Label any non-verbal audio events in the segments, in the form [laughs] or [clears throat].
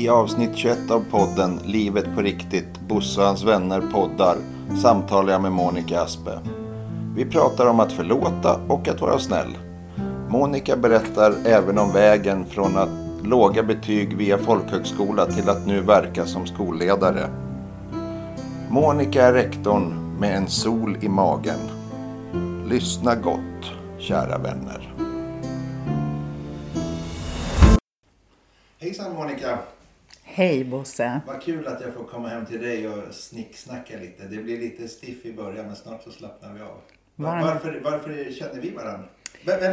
I avsnitt 21 av podden Livet på riktigt, Bosse och hans vänner poddar samtalar jag med Monica Aspe. Vi pratar om att förlåta och att vara snäll. Monica berättar även om vägen från att låga betyg via folkhögskola till att nu verka som skolledare. Monica är rektorn med en sol i magen. Lyssna gott, kära vänner. Hejsan Monica! Hej Bosse! Vad kul att jag får komma hem till dig och snicksnacka lite. Det blir lite stiff i början men snart så slappnar vi av. Varm. Varför, varför känner vi varandra? Börja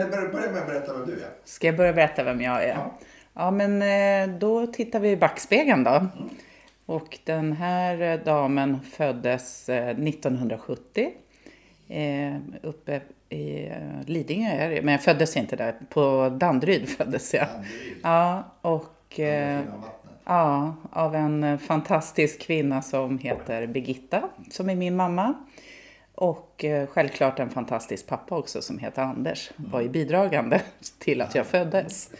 med att berätta vem du är. Ska jag börja berätta vem jag är? Ja. Ja, men eh, då tittar vi i backspegeln då. Och den här eh, damen föddes eh, 1970 eh, uppe i Lidingö, är men jag föddes inte där. På Danderyd föddes jag. Danderyd. Ja, och vattnet. Ja, av en fantastisk kvinna som heter Birgitta, som är min mamma. Och eh, självklart en fantastisk pappa också som heter Anders, var ju bidragande [laughs] till att jag föddes.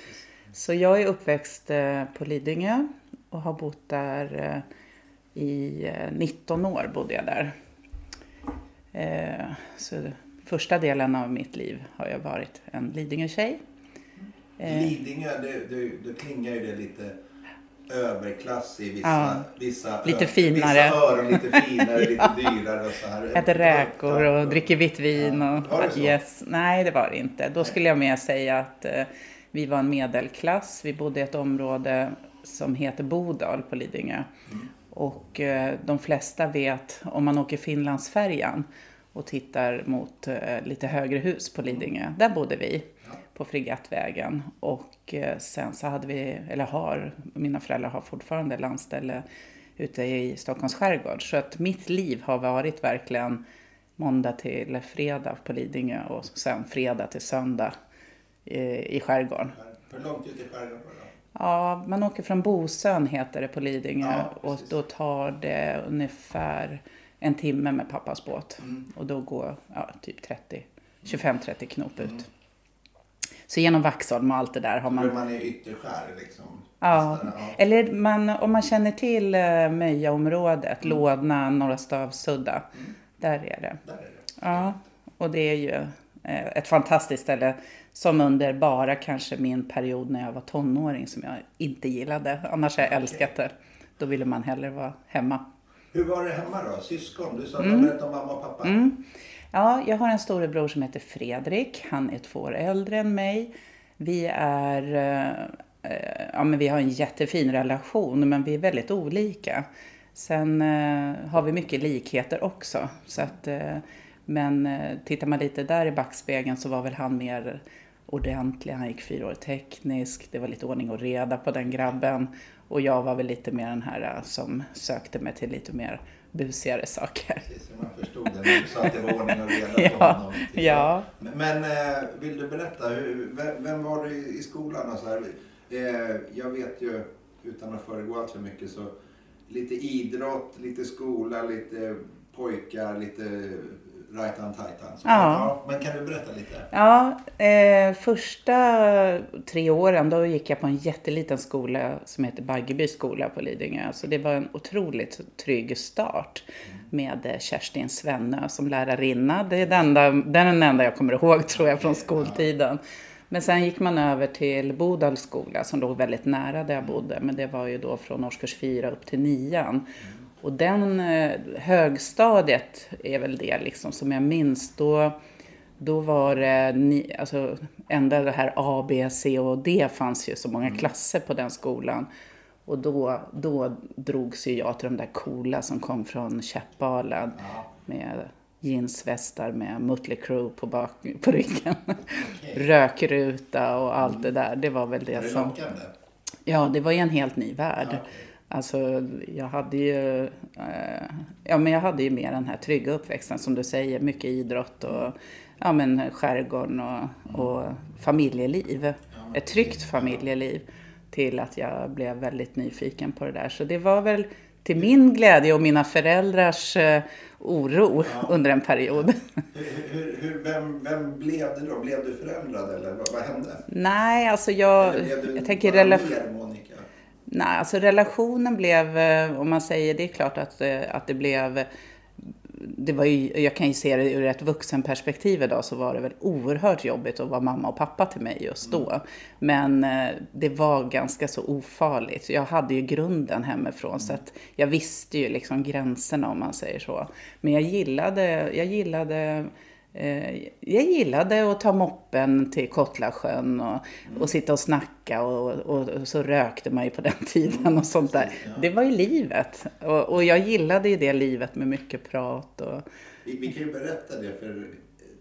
Så jag är uppväxt eh, på Lidingö och har bott där eh, i eh, 19 år bodde jag där. Så första delen av mitt liv har jag varit en Lidingö-tjej. Lidingö, det, det, det klingar ju det lite överklass i vissa, Ja. vissa, Lite ö- finare. vissa öron, lite finare, lite [laughs] dyrare och så här. Äter räkor och dricker vitt vin. Ja, Och, var det så? yes. Nej, det var det inte. Då skulle jag mer säga att eh, vi var en medelklass. Vi bodde i ett område som heter Bodal på Lidingö. Mm. Och eh, de flesta vet, om man åker Finlandsfärjan och tittar mot eh, lite högre hus på Lidingö, där bodde vi på Fregattvägen. Och eh, sen så hade vi, eller har, mina föräldrar har fortfarande landställe ute i Stockholms skärgård. Så att mitt liv har varit verkligen måndag till fredag på Lidingö och sen fredag till söndag i, i skärgården. Hur långt ut i skärgården var det? Ja, man åker från Bosön heter det på Lidingö Ja, och då tar det ungefär en timme med pappas båt. Mm. Och då går ja, typ 30, 25-30 knop ut. Så genom Vaxholm och allt det där har Man, man... är ytterskär liksom. Ja, eller man, om man känner till uh, Möjaområdet, Lådna, Norra Stavsudda. Där är det. Där är det. Ja, och det är ju eh, ett fantastiskt ställe som under bara kanske min period när jag var tonåring som jag inte gillade. Annars har jag älskat det. Då ville man hellre vara hemma. Hur var det hemma då? Syskon? Du sa Mm. berätta om mamma och pappa. Ja, jag har en storebror som heter Fredrik. Han är två år äldre än mig. Vi är... Eh, eh, ja, men vi har en jättefin relation, men vi är väldigt olika. Sen eh, har vi mycket likheter också. Så att, men eh, tittar man lite där i backspegeln så var väl han mer ordentlig. Han gick fyra år teknisk. Det var lite ordning och reda på den grabben. Och jag var väl lite mer den här som sökte mig till lite mer busigare saker. Precis, man förstod det när du sa att det var ordning och reda på [laughs] Ja, honom. ja. Men eh, vill du berätta, hur, vem, var du i i skolan? Och så här? Eh, jag vet ju, utan att föregå allt för mycket, så lite idrott, lite skola, lite pojkar, lite right on titan. Så, Ja. Men kan du berätta lite? Ja, eh, första tre åren då gick jag på en jätteliten skola som heter Baggeby skola på Lidingö. Så det var en otroligt trygg start med eh, Kerstin Svennö som lärarinna. Det är den enda, den enda jag kommer ihåg tror jag från skoltiden. Men sen gick man över till Bodals skola som låg väldigt nära där jag bodde. Men det var ju då från årskurs fyra upp till nian. Och den eh, högstadiet är väl det liksom som jag minns. Då, då var det, ni, alltså ända det här A, B, C och D fanns ju så många klasser på den skolan. Och då, då drogs ju jag till de där coola som kom från Käppalen med jeansvästar med Mötley Crüe på, bak, på ryggen. [laughs] Rökruta och allt det där. Det var väl det Var det som... lockande? Ja, det var ju en helt ny värld. Ja, okej. Alltså, jag hade ju... Eh, ja, men jag hade ju mer den här trygga uppväxten som du säger. Mycket idrott och ja, men skärgården och, och familjeliv. Ett tryggt familjeliv. Till att jag blev väldigt nyfiken på det där. Så det var väl till min glädje och mina föräldrars eh, oro [laughs] under en period. Hur, hur, vem, vem blev det då? Blev du förändrad eller vad, vad hände? Nej, alltså jag, Eller blev du jag tänker relation... Nej, alltså relationen blev, eh, om man säger, det är klart att, eh, att det blev det var ju, jag kan ju se det ur ett vuxenperspektiv idag så var det väl oerhört jobbigt att vara mamma och pappa till mig just då. Men eh, det var ganska så ofarligt. Jag hade ju grunden hemifrån så att jag visste ju liksom gränserna om man säger så. Men jag gillade, jag gillade jag gillade att ta moppen till Kottlasjön och, och sitta och snacka och, och, och, så rökte man ju på den [laughs] tiden och sånt där. Det var ju livet. Och, jag gillade ju det livet med mycket prat. Och... Vi, vi kan ju berätta det för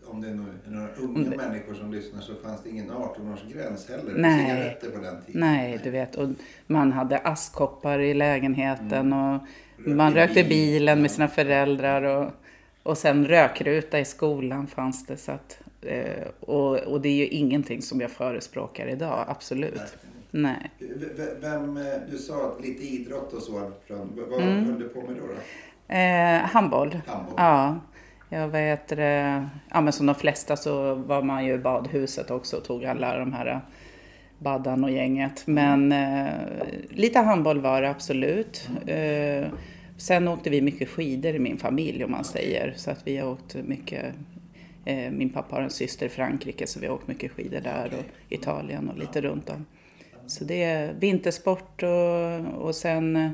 om det är några, några unga det... människor som lyssnar så fanns det ingen 18-årsgräns heller Nej. cigaretter på den tiden. Nej, du vet. Och man hade askkoppar i lägenheten mm. och man rökte bilen med sina föräldrar. Och, och sen rökruta i skolan fanns det. Så att, eh, och, och det är ju ingenting som jag förespråkar idag, absolut. Nej. Vem, eh, du sa lite idrott och så. Vad mm. höll du på med då? då? Eh, handboll. handboll. Ja. Jag vet det, ja men som de flesta så var man ju i badhuset också och tog alla de här Baddan och gänget. Men eh, lite handboll var det absolut. Eh, Sen åkte vi mycket skidor i min familj om man säger. Så att vi har åkt mycket. Eh, min pappa har en syster i Frankrike så vi har åkt mycket skidor där och Italien och lite runt om. Så det är vintersport och, och sen eh,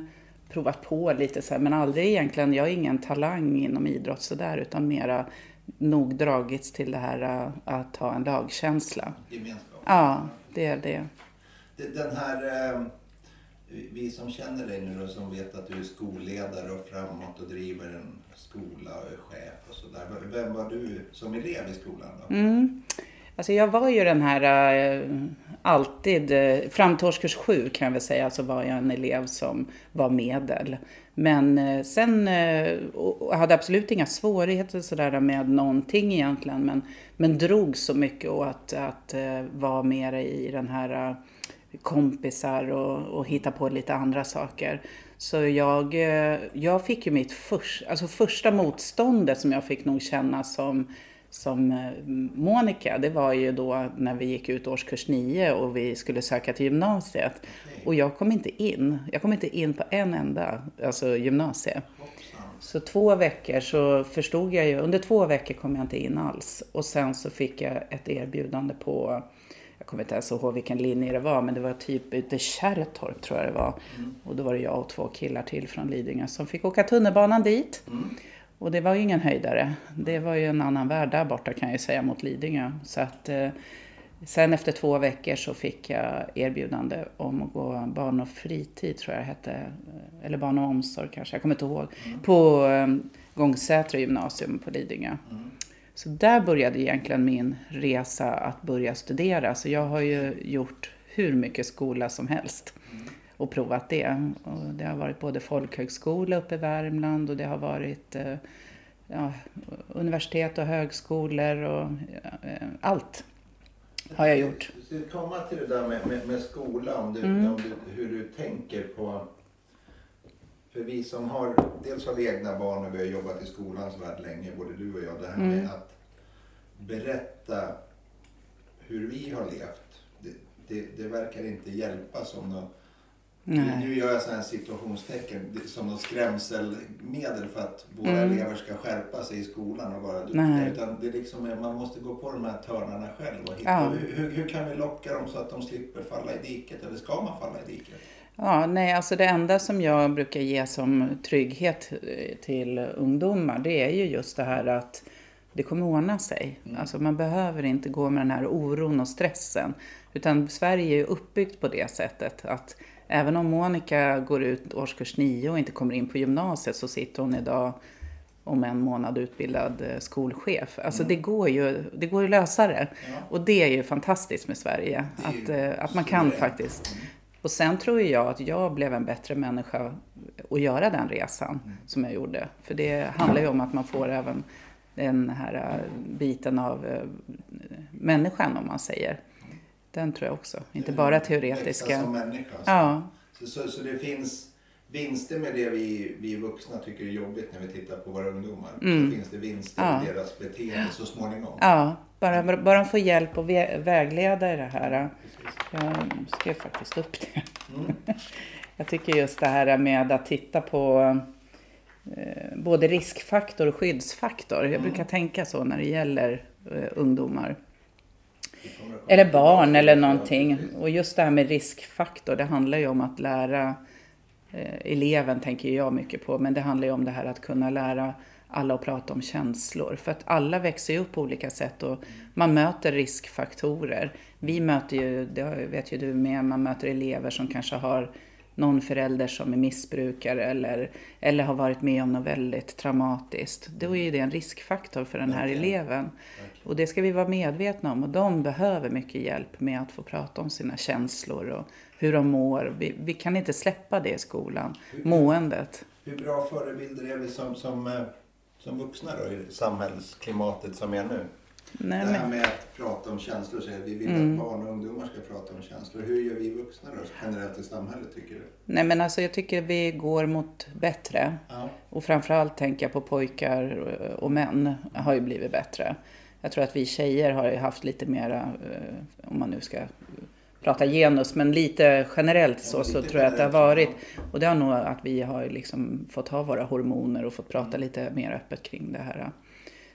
provat på lite så här, men aldrig egentligen, jag är ingen talang inom idrott sådär utan mera nog dragits till det här eh, att ha en lagkänsla. Gemenskap? Ja, det är det. Den här vi som känner dig nu och som vet att du är skolledare och framåt och driver en skola och är chef och sådär. Vem var du som elev i skolan då? Mm. Alltså jag var ju den här äh, alltid, äh, fram till årskurs sju kan jag väl säga, så var jag en elev som var medel. Men äh, sen, och hade absolut inga svårigheter sådär med någonting egentligen, men, men drog så mycket åt att vara mer i den här kompisar och, och hitta på lite andra saker. Så jag, eh, jag fick ju mitt först, alltså första motståndet som jag fick nog känna som, som eh, Monica, det var ju då när vi gick ut årskurs 9 och vi skulle söka till gymnasiet. Och jag kom inte in. Jag kom inte in på en enda alltså gymnasie. Så två veckor så förstod jag ju, under två veckor kom jag inte in alls. Och sen så fick jag ett erbjudande på kommer inte ens ihåg vilken linje det var, men det var typ ute i Kärrtorp tror jag det var. Mm. Och då var det jag och två killar till från Lidingö som fick åka tunnelbanan dit. Mm. Och det var ju ingen höjdare. Det var ju en annan värld där borta kan jag ju säga mot Lidingö. Så att, eh, sen efter två veckor så fick jag erbjudande om att gå barn och fritid tror jag det hette. Eller barn och omsorg kanske, jag kommer inte ihåg. Mm. På eh, Gångsätra gymnasium på Lidingö. Så där började egentligen min resa att börja studera. Så jag har ju gjort hur mycket skola som helst och provat det. Och det har varit både folkhögskola uppe i Värmland och det har varit eh, ja, universitet och högskolor och ja, allt har jag gjort. Ska komma till det där med, med, med skola, om du, mm. du, hur du tänker på för vi som har, dels har vi egna barn och vi har jobbat i skolans värld länge, både du och jag, det här mm. med att berätta hur vi har levt, det, det, det verkar inte hjälpa som något Nej. Nu gör jag sådana situationstecken som något skrämselmedel för att våra mm. elever ska skärpa sig i skolan och vara duktiga. Nej. Utan det är liksom, man måste gå på de här törnarna själv och hitta. Ja. Hur, hur, kan vi locka dem så att de slipper falla i diket? Eller ska man falla i diket? Ja, nej, alltså det enda som jag brukar ge som trygghet eh, till ungdomar, det är ju just det här att det kommer ordna sig. Mm. Alltså man behöver inte gå med den här oron och stressen. Utan Sverige är ju uppbyggt på det sättet att även om Monica går ut årskurs 9 och inte kommer in på gymnasiet så sitter hon idag om en månad utbildad eh, skolchef. Alltså mm. det går ju det går att lösa det. Ja. Och det är ju fantastiskt med Sverige. Att, eh, att man kan faktiskt. Och sen tror jag att jag blev en bättre människa att göra den resan mm. som jag gjorde. För det handlar ju om att man får även den här äh, biten av äh, människan om man säger. Den tror jag också, inte bara teoretiska. som människa. Alltså. Ja. Så, så, så, det finns vinster med det vi, vi vuxna tycker är jobbigt när vi tittar på våra ungdomar. Mm. Så finns det vinster ja. i deras beteende så småningom. Ja, bara, bara de får hjälp och vägleda i det här. Jag skrev faktiskt upp det. Mm. [laughs] Jag tycker just det här med att titta på eh, både riskfaktor och skyddsfaktor. Jag brukar tänka så när det gäller eh, ungdomar. Eller barn eller någonting. Och just det här med riskfaktor, det handlar ju om att lära eleven, tänker jag mycket på, men det handlar ju om det här att kunna lära alla att prata om känslor. För att alla växer ju upp på olika sätt och man möter riskfaktorer. Vi möter ju, det vet ju du med, man möter elever som kanske har någon förälder som är missbrukare eller, eller har varit med om något väldigt traumatiskt. Då är ju det en riskfaktor för den här Verkligen. eleven. Och det ska vi vara medvetna om och de behöver mycket hjälp med att få prata om sina känslor och hur de mår. Vi, vi kan inte släppa det i skolan, måendet. Hur bra förebilder är vi som, som, eh, som vuxna då i samhällsklimatet som är nu? Nej, det här med att prata om känslor, säger vi vill Mm. att barn och ungdomar ska prata om känslor. Hur gör vi vuxna då generellt i samhället tycker du? nej men alltså jag tycker vi går mot bättre. Ja. Och framförallt tänker jag på pojkar och män har ju blivit bättre. Jag tror att vi tjejer har haft lite mera, eh, om man nu ska prata genus, men lite generellt så, Ja, så lite tror jag att det har varit. Och det har nog att vi har liksom fått ha våra hormoner och fått prata lite mer öppet kring det här.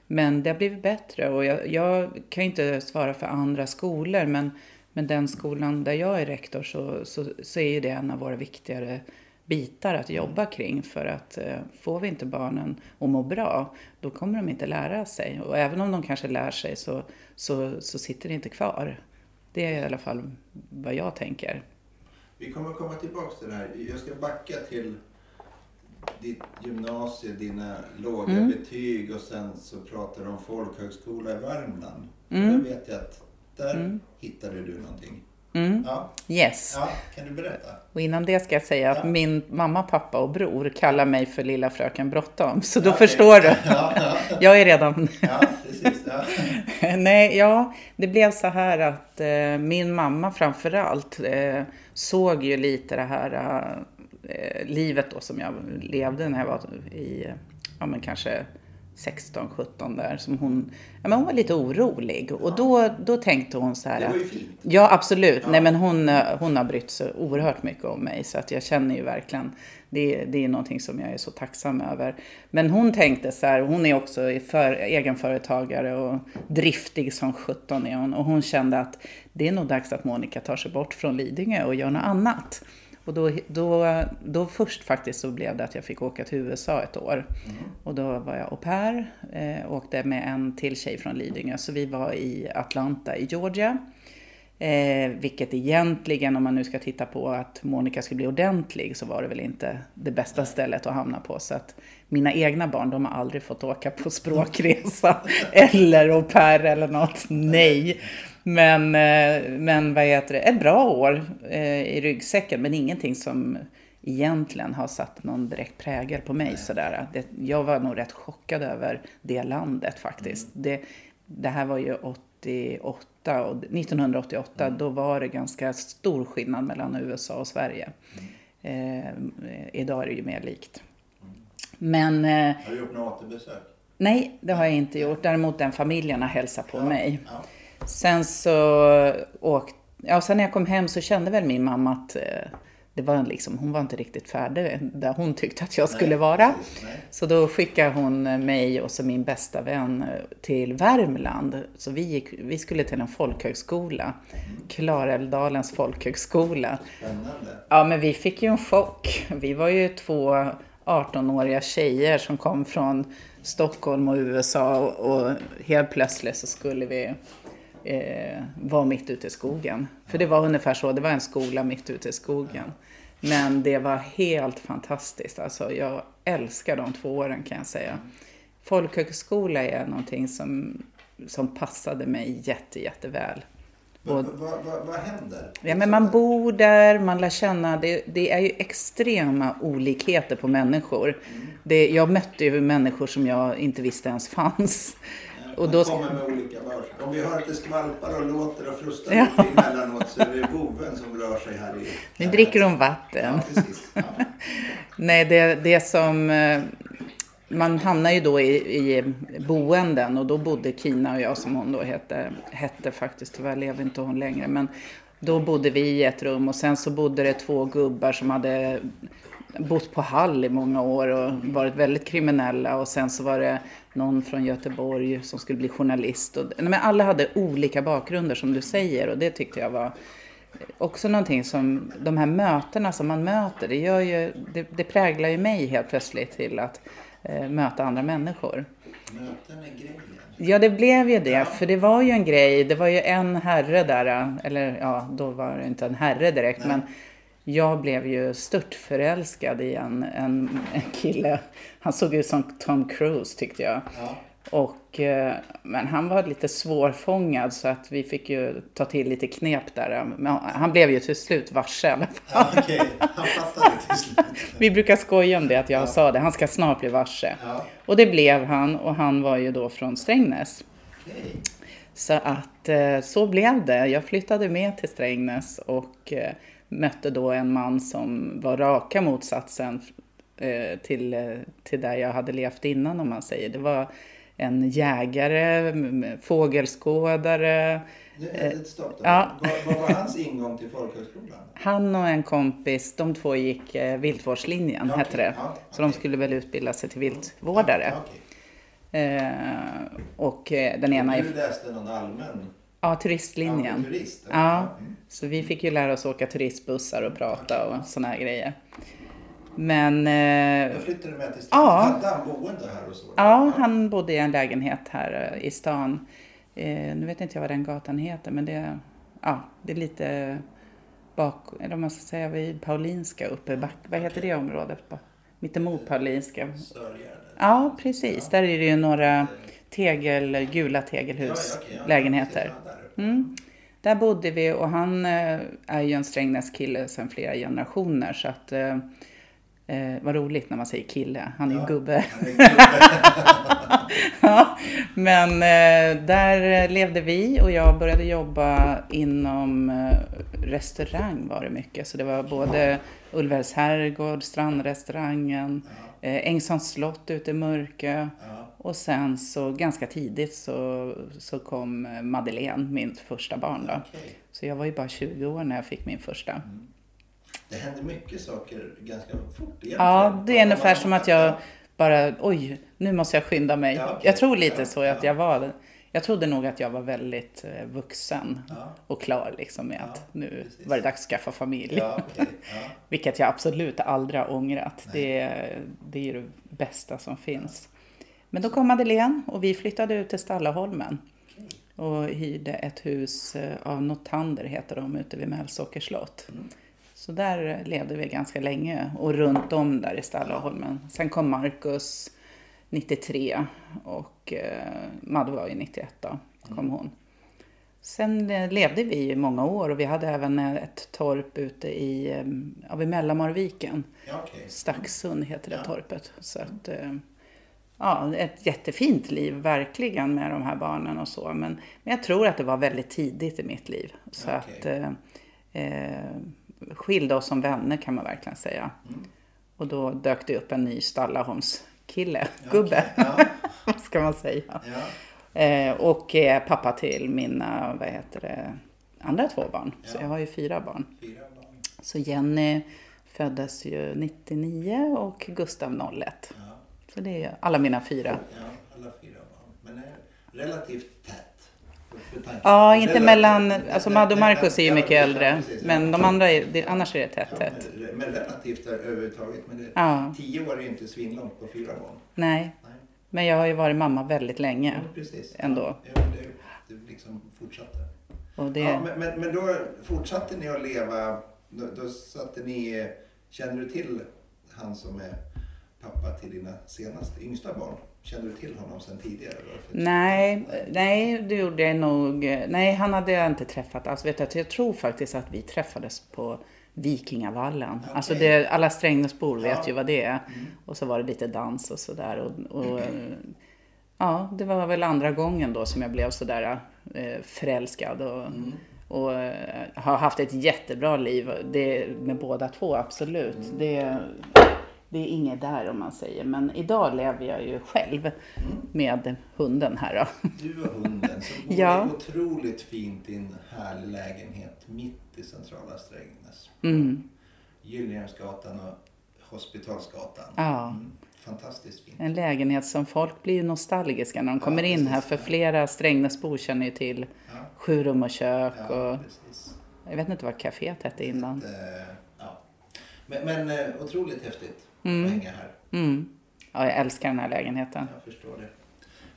Men det har blivit bättre och jag, jag kan inte svara för andra skolor, men, men den skolan där jag är rektor så, så, så är ju det en av våra viktigare bitar att jobba kring för att eh, får vi inte barnen att må bra då kommer de inte lära sig och även om de kanske lär sig så, så, så sitter det inte kvar. Det är i alla fall vad jag tänker. Vi kommer komma tillbaka till det här. Jag ska backa till ditt gymnasie, dina låga Mm. betyg och sen så pratar du om folkhögskola i Värmland. Mm. Där vet jag att där Mm. hittade du någonting. Mm. Ja. Yes. ja, kan du berätta? Och innan det ska jag säga att Ja. min mamma, pappa och bror kallar mig för lilla fröken Bråttom. Så då okej. förstår du. [laughs] Ja, ja, Jag är redan... ja precis. [laughs] Nej, ja, det blev så här att eh, min mamma framförallt eh, såg ju lite det här eh, livet då som jag levde när jag var i, ja men kanske 16, 17 där. Som hon, ja, men hon var lite orolig och då, då tänkte hon så här. Det var ju fint. Ja, absolut. Ja. Nej, men hon, hon har brytt sig oerhört mycket om mig. Så att jag känner ju verkligen, det, det är någonting som jag är så tacksam över. Men hon tänkte så här, hon är också för, egenföretagare och driftig som 17 är hon. Och hon kände att det är nog dags att Monica tar sig bort från Lidingö och gör något annat. Och då, då, då först faktiskt så blev det att jag fick åka till USA ett år. Och då var jag au pair, eh, åkte med en till tjej från Lidingö. Så vi var i Atlanta i Georgia. Eh, vilket egentligen, om man nu ska titta på att Monica skulle bli ordentlig, så var det väl inte det bästa stället att hamna på. Så att mina egna barn, de har aldrig fått åka på språkresa [laughs] eller au pair eller något. Nej. Men, eh, men vad heter det, ett bra år eh, i ryggsäcken, men ingenting som egentligen har satt någon direkt prägel på mig. Sådär. Det, jag var nog rätt chockad över det landet faktiskt. Det, det här var ju 88 och 1988, då var det ganska stor skillnad mellan USA och Sverige. Eh, idag är det ju mer likt. Men eh, Har du gjort något återbesök? nej, det har jag inte gjort. Däremot den familjen har hälsat på mig. Ja. Sen så åkte, ja sen när jag kom hem så kände väl min mamma att eh, det var liksom, hon var inte riktigt färdig där hon tyckte att jag skulle Nej, vara. precis. Så då skickade hon mig och så min bästa vän eh, till Värmland. Så vi, gick, vi skulle till en folkhögskola. Klarälvdalens folkhögskola. Spännande. Ja, men vi fick ju en chock. Vi var ju två 18-åriga tjejer som kom från Stockholm och USA och, och helt plötsligt så skulle vi eh, vara mitt ute i skogen. För det var ungefär så, det var en skola mitt ute i skogen. Men det var helt fantastiskt. Alltså, jag älskar de två åren kan jag säga. Folkhögskola är någonting som, som passade mig jätte, jätteväl. Vad, vad, vad, vad händer? Ja, men man bor där, man lär känna, det, det är ju extrema olikheter på människor. Det, jag mötte ju människor som jag inte visste ens fanns. Och då, kommer med olika börs. Om vi hör att det skvalpar och låter och frustar Ja. emellanåt så är det boven som rör sig här i... nu dricker de vatten. Ja. Ja. [laughs] Nej, det, det som... eh, Man hamnar ju då i, i boenden och då bodde Kina och jag som hon då hette, hette faktiskt, tyvärr lever inte hon längre, men Då bodde vi i ett rum och sen så bodde det två gubbar som hade bott på Hall i många år och varit väldigt kriminella och sen så var det någon från Göteborg som skulle bli journalist. Och, men alla hade olika bakgrunder som du säger och det tyckte jag var också någonting som, de här mötena som man möter, det, gör ju, det, det präglar ju mig helt plötsligt till att eh, möta andra människor. Möten är grejen. Ja, det blev ju det, för det var ju en grej. Det var ju en herre där, eller ja, då var det inte en herre direkt, Nej. men jag blev ju stört förälskad i en, en, en kille. Han såg ut som Tom Cruise tyckte jag. Ja. Och, eh, men han var lite svårfångad så att vi fick ju ta till lite knep där. Men han blev ju till slut varse i alla fall. Ja, okay. Han fattade till slut. [laughs] vi brukar skoja om det, att jag ja. sa det. Han ska snart bli varse. Ja. Och det blev han och han var ju då från Strängnäs. Okay. Så att eh, så blev det. Jag flyttade med till Strängnäs och eh, mötte då en man som var raka motsatsen till, till där jag hade levt innan om man säger. Det var en jägare, fågelskådare. Stopp ja. vad, vad var hans ingång till folkhögskolan? Han och en kompis, de två gick eh, viltvårdslinjen, okay. hette det. Ja, okay. Så de skulle väl utbilda sig till viltvårdare. Ja, okay. eh, och eh, den ena... Du läste någon allmän? Ja, turistlinjen. Ja, turist, ja, så vi fick ju lära oss åka turistbussar och prata och sådana här grejer. Men... Eh, Då flyttade du med till stan. Ja. Hade han boende här och så? Ja, han bodde i en lägenhet här eh, i stan. Eh, nu vet inte jag vad den gatan heter, men det, ja, det är lite bak, eller om man ska säga vid Paulinska uppe, back, vad heter det området? Mittemot Paulinska. Ja, precis. Där är det ju några tegel, gula tegelhus, lägenheter. Mm. Där bodde vi och han eh, är ju en Strängnäs-kille sedan flera generationer så att eh, Eh, vad roligt när man säger kille, han är ju ja, gubbe. ja, [laughs] men eh, där levde vi och jag började jobba inom eh, restaurang var det mycket. Så det var både Ulvälls herrgård, Strandrestaurangen, ja. eh, Ängsholms slott ute i Mörkö. Ja. Och sen så ganska tidigt så, så kom Madeleine, min första barn då. Okay. Så jag var ju bara 20 år när jag fick min första. Mm det händer mycket saker ganska fort egentligen. Ja, det är ungefär som att jag bara, oj, nu måste jag skynda mig. Ja, okay. Jag tror lite ja, så att jag var, jag trodde nog att jag var väldigt eh, vuxen ja. och klar liksom med att nu precis. var det dags att skaffa familj. Okay. [laughs] Vilket jag absolut aldrig har ångrat. Det, det är ju det bästa som finns. Men då kom Madeleine och vi flyttade ut till Stallaholmen och hyrde ett hus eh, av Notander, heter de, ute vid Mälsåkers slott. Mm. Så där levde vi ganska länge och runt om där i Stallaholmen. Sen kom Marcus 93 och eh, Madde var ju 91 då, kom mm. hon. Sen levde vi i många år och vi hade även ett torp ute i, eh, ja, vid Mellanmarviken. Ja, okay. Stacksund heter det ja. torpet. Så att, ja, ett jättefint liv verkligen med de här barnen och så. Men, men jag tror att det var väldigt tidigt i mitt liv. Så okay. att eh, eh skilde oss som vänner kan man verkligen säga. Mm. Och då dök det upp en ny Stallaholmskille, gubbe, okay, ja. vad [laughs] ska man säga. Ja. Eh, och är pappa till mina, vad heter det, andra två barn. Ja. Så jag har ju fyra barn. fyra barn. Så Jenny föddes ju 99 och Gustav 01. Så det är alla mina fyra. Ja, alla fyra barn. Men är relativt tätt. Ja, inte mellan, alltså Madde och Marcus är ju mycket äldre. Men de andra, är, det, annars är det tätt, tätt. Men relativt överhuvudtaget. Men det, ja. tio år är ju inte svinlångt på fyra barn. Nej. Nej. Men jag har ju varit mamma väldigt länge. Ja, precis. Ändå. Ja, det, det liksom fortsatte. Och det... ja, men, men, men då fortsatte ni att leva, då, då satte ni, känner du till han som är pappa till dina senaste, yngsta barn? Kände du till honom sedan tidigare? Nej, nej, det gjorde jag nog. Nej, han hade jag inte träffat alls. Vet du, jag tror faktiskt att vi träffades på Vikingavallen. Okay. Alltså det, alla Strängnäsbor vet ja. ju vad det är. Mm. Och så var det lite dans och sådär. Och, och, ja, det var väl andra gången då som jag blev sådär eh, förälskad. Och, mm. och eh, har haft ett jättebra liv det, med båda två, absolut. Mm. Det, det är inget där om man säger. Men idag lever jag ju själv med hunden här då. Du och hunden som bor Ja. otroligt fint i en härlig lägenhet mitt i centrala Strängnäs. Mm. Gyllengärdsgatan och Hospitalsgatan. Ja. Mm. Fantastiskt fint. En lägenhet som folk blir nostalgiska när de Ja, kommer in här. precis. För flera Strängnäsbor känner ju till Ja, sju rum och kök ja och precis. jag vet inte vad kaféet hette innan. Eh, ja. Men, men eh, otroligt häftigt Mm. hänga här. Mm. Ja, jag älskar den här lägenheten. Jag förstår det.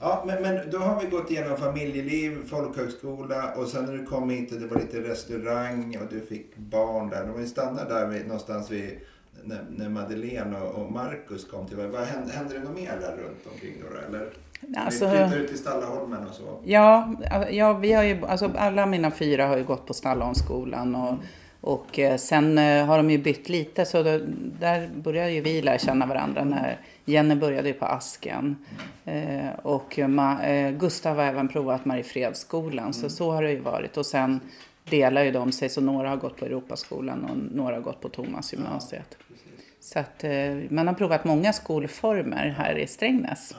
Ja, men, men då har vi gått igenom familjeliv, folkhögskola och sen när du kom hit och det var lite restaurang och du fick barn där. Om vi stannar där vid, någonstans vid när, när Madeleine och, och Marcus kom till vad hände, hände det något mer där runt omkring då? Eller? Alltså- Vi flyttade ut till Stallaholmen och så. Ja, ja vi har ju, alltså alla mina fyra har ju gått på Stallholmsskolan och, och eh, sen eh, har de ju bytt lite så då, där började ju vi lära känna varandra när Jenny började ju på Asken. Eh, och Gustav har även provat Mariefredsskolan så så har det ju varit. Och sen delar ju de sig så några har gått på Europaskolan och några har gått på Thomasgymnasiet. Så att man har provat många skolformer här i Strängnäs.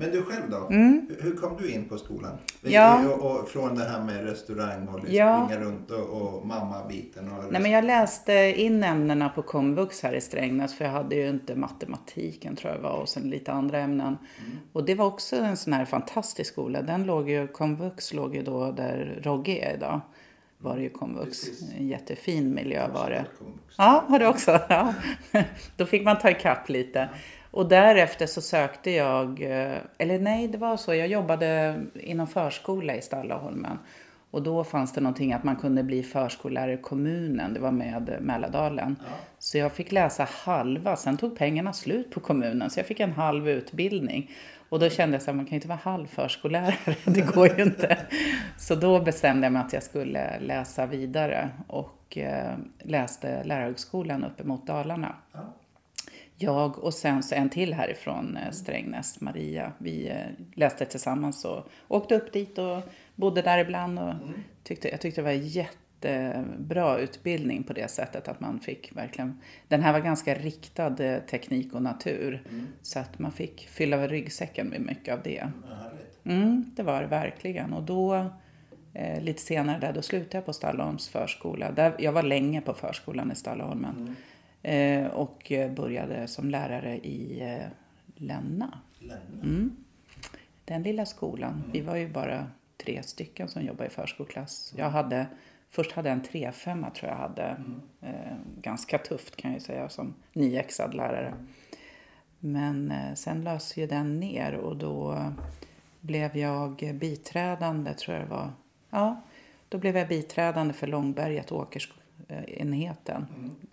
Men du själv då? Hur, hur kom du in på skolan? Mm. Ja. Och, och från det här med restaurang och Ja. springa runt och, och mamma-biten. Och Nej, men jag läste in ämnena på komvux här i Strängnäs för jag hade ju inte matematiken tror jag det var och sen lite andra ämnen. Och det var också en sån här fantastisk skola. Den låg ju, komvux låg ju då där Rogge är idag. Var det ju komvux. Precis. En jättefin miljö var det. Ja, har du också? Ja. [laughs] Då fick man ta ikapp lite. Och därefter så sökte jag, eh, eller nej det var så, jag jobbade inom förskola i Stallaholmen. Och då fanns det någonting att man kunde bli förskollärare i kommunen, det var med Mälardalen. Så jag fick läsa halva, sen tog pengarna slut på kommunen så jag fick en halv utbildning. Och då kände jag här, man kan ju inte vara halv förskollärare, [laughs] det går ju inte. Så då bestämde jag mig att jag skulle läsa vidare och eh, läste lärarhögskolan uppe mot Dalarna. Ja. Jag och sen så en till härifrån eh, Strängnäs, Maria. Vi eh, läste tillsammans och åkte upp dit och bodde där ibland. Och tyckte, jag tyckte det var jättebra utbildning på det sättet att man fick verkligen... Den här var ganska riktad eh, teknik och natur. Så att man fick fylla ryggsäcken med mycket av det. Mm, det var det verkligen. Och då, eh, lite senare där, då slutade jag på Stallaholms förskola. Där, jag var länge på förskolan i Stallaholmen. Eh, och eh, började som lärare i eh, Länna. Mm. Den lilla skolan. Vi var ju bara tre stycken som jobbade i förskoleklass. Jag hade, först hade jag en 3-5 tror jag hade. Eh, ganska tufft kan jag säga som nyexad lärare. Men eh, sen lös ju den ner och då blev jag biträdande tror jag det var. Ja, då blev jag biträdande för Långberget, Åkersenheten. Eh,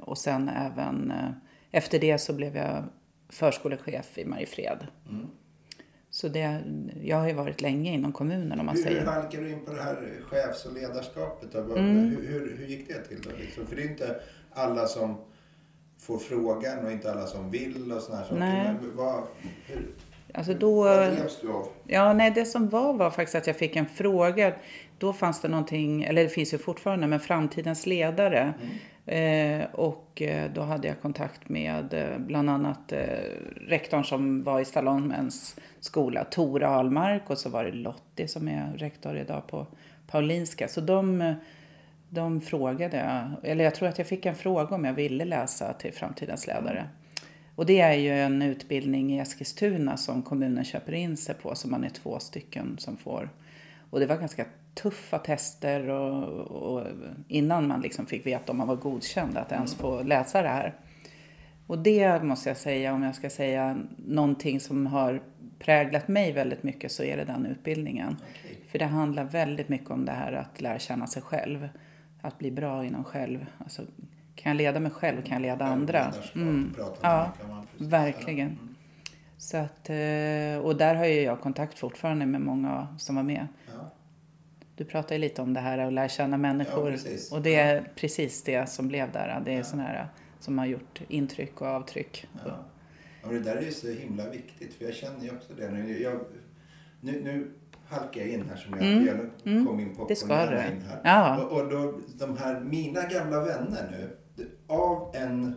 och sen även eh, efter det så blev jag förskolechef i Mariefred. Så det, jag har ju varit länge inom kommunen om man Hur, hur säger. halkar du in på det här chefs och ledarskapet? Då? Mm. Hur, hur, hur gick det till? Då? Liksom? För det är inte alla som får frågan och inte alla som vill och såna här saker. Nej. Men vad, hur, Alltså då, vad drevs du av? Ja, nej, det som var var faktiskt att jag fick en fråga. Då fanns det någonting, eller det finns ju fortfarande, men framtidens ledare. Eh, och eh, då hade jag kontakt med eh, bland annat eh, rektorn som var i Stallholmens skola, Tora Ahlmark och så var det Lottie som är rektor idag på Paulinska. Så de, de frågade, eller jag tror att jag fick en fråga om jag ville läsa till framtidens ledare. Och det är ju en utbildning i Eskilstuna som kommunen köper in sig på, så man är två stycken som får. Och det var ganska tuffa tester och, och innan man liksom fick veta om man var godkänd att ens få läsa det här. Och det måste jag säga, om jag ska säga någonting som har präglat mig väldigt mycket så är det den utbildningen. Okej. För det handlar väldigt mycket om det här att lära känna sig själv. Att bli bra inom själv. Alltså, kan jag leda mig själv kan jag leda andra. Mm. Ja, verkligen. Mm. Så att, eh, och där har ju jag kontakt fortfarande med många som var med. Ja. Du pratar ju lite om det här att lära känna människor. Ja, och det är precis det som blev där. Det är sådana här som har gjort intryck och avtryck. Ja. Och det där är ju så himla viktigt för jag känner ju också det. Nu, jag, nu, nu halkar jag in här som jag Mm. jag kom in Det ska du. in här. Ja. Och, och då, de här mina gamla vänner nu. Av en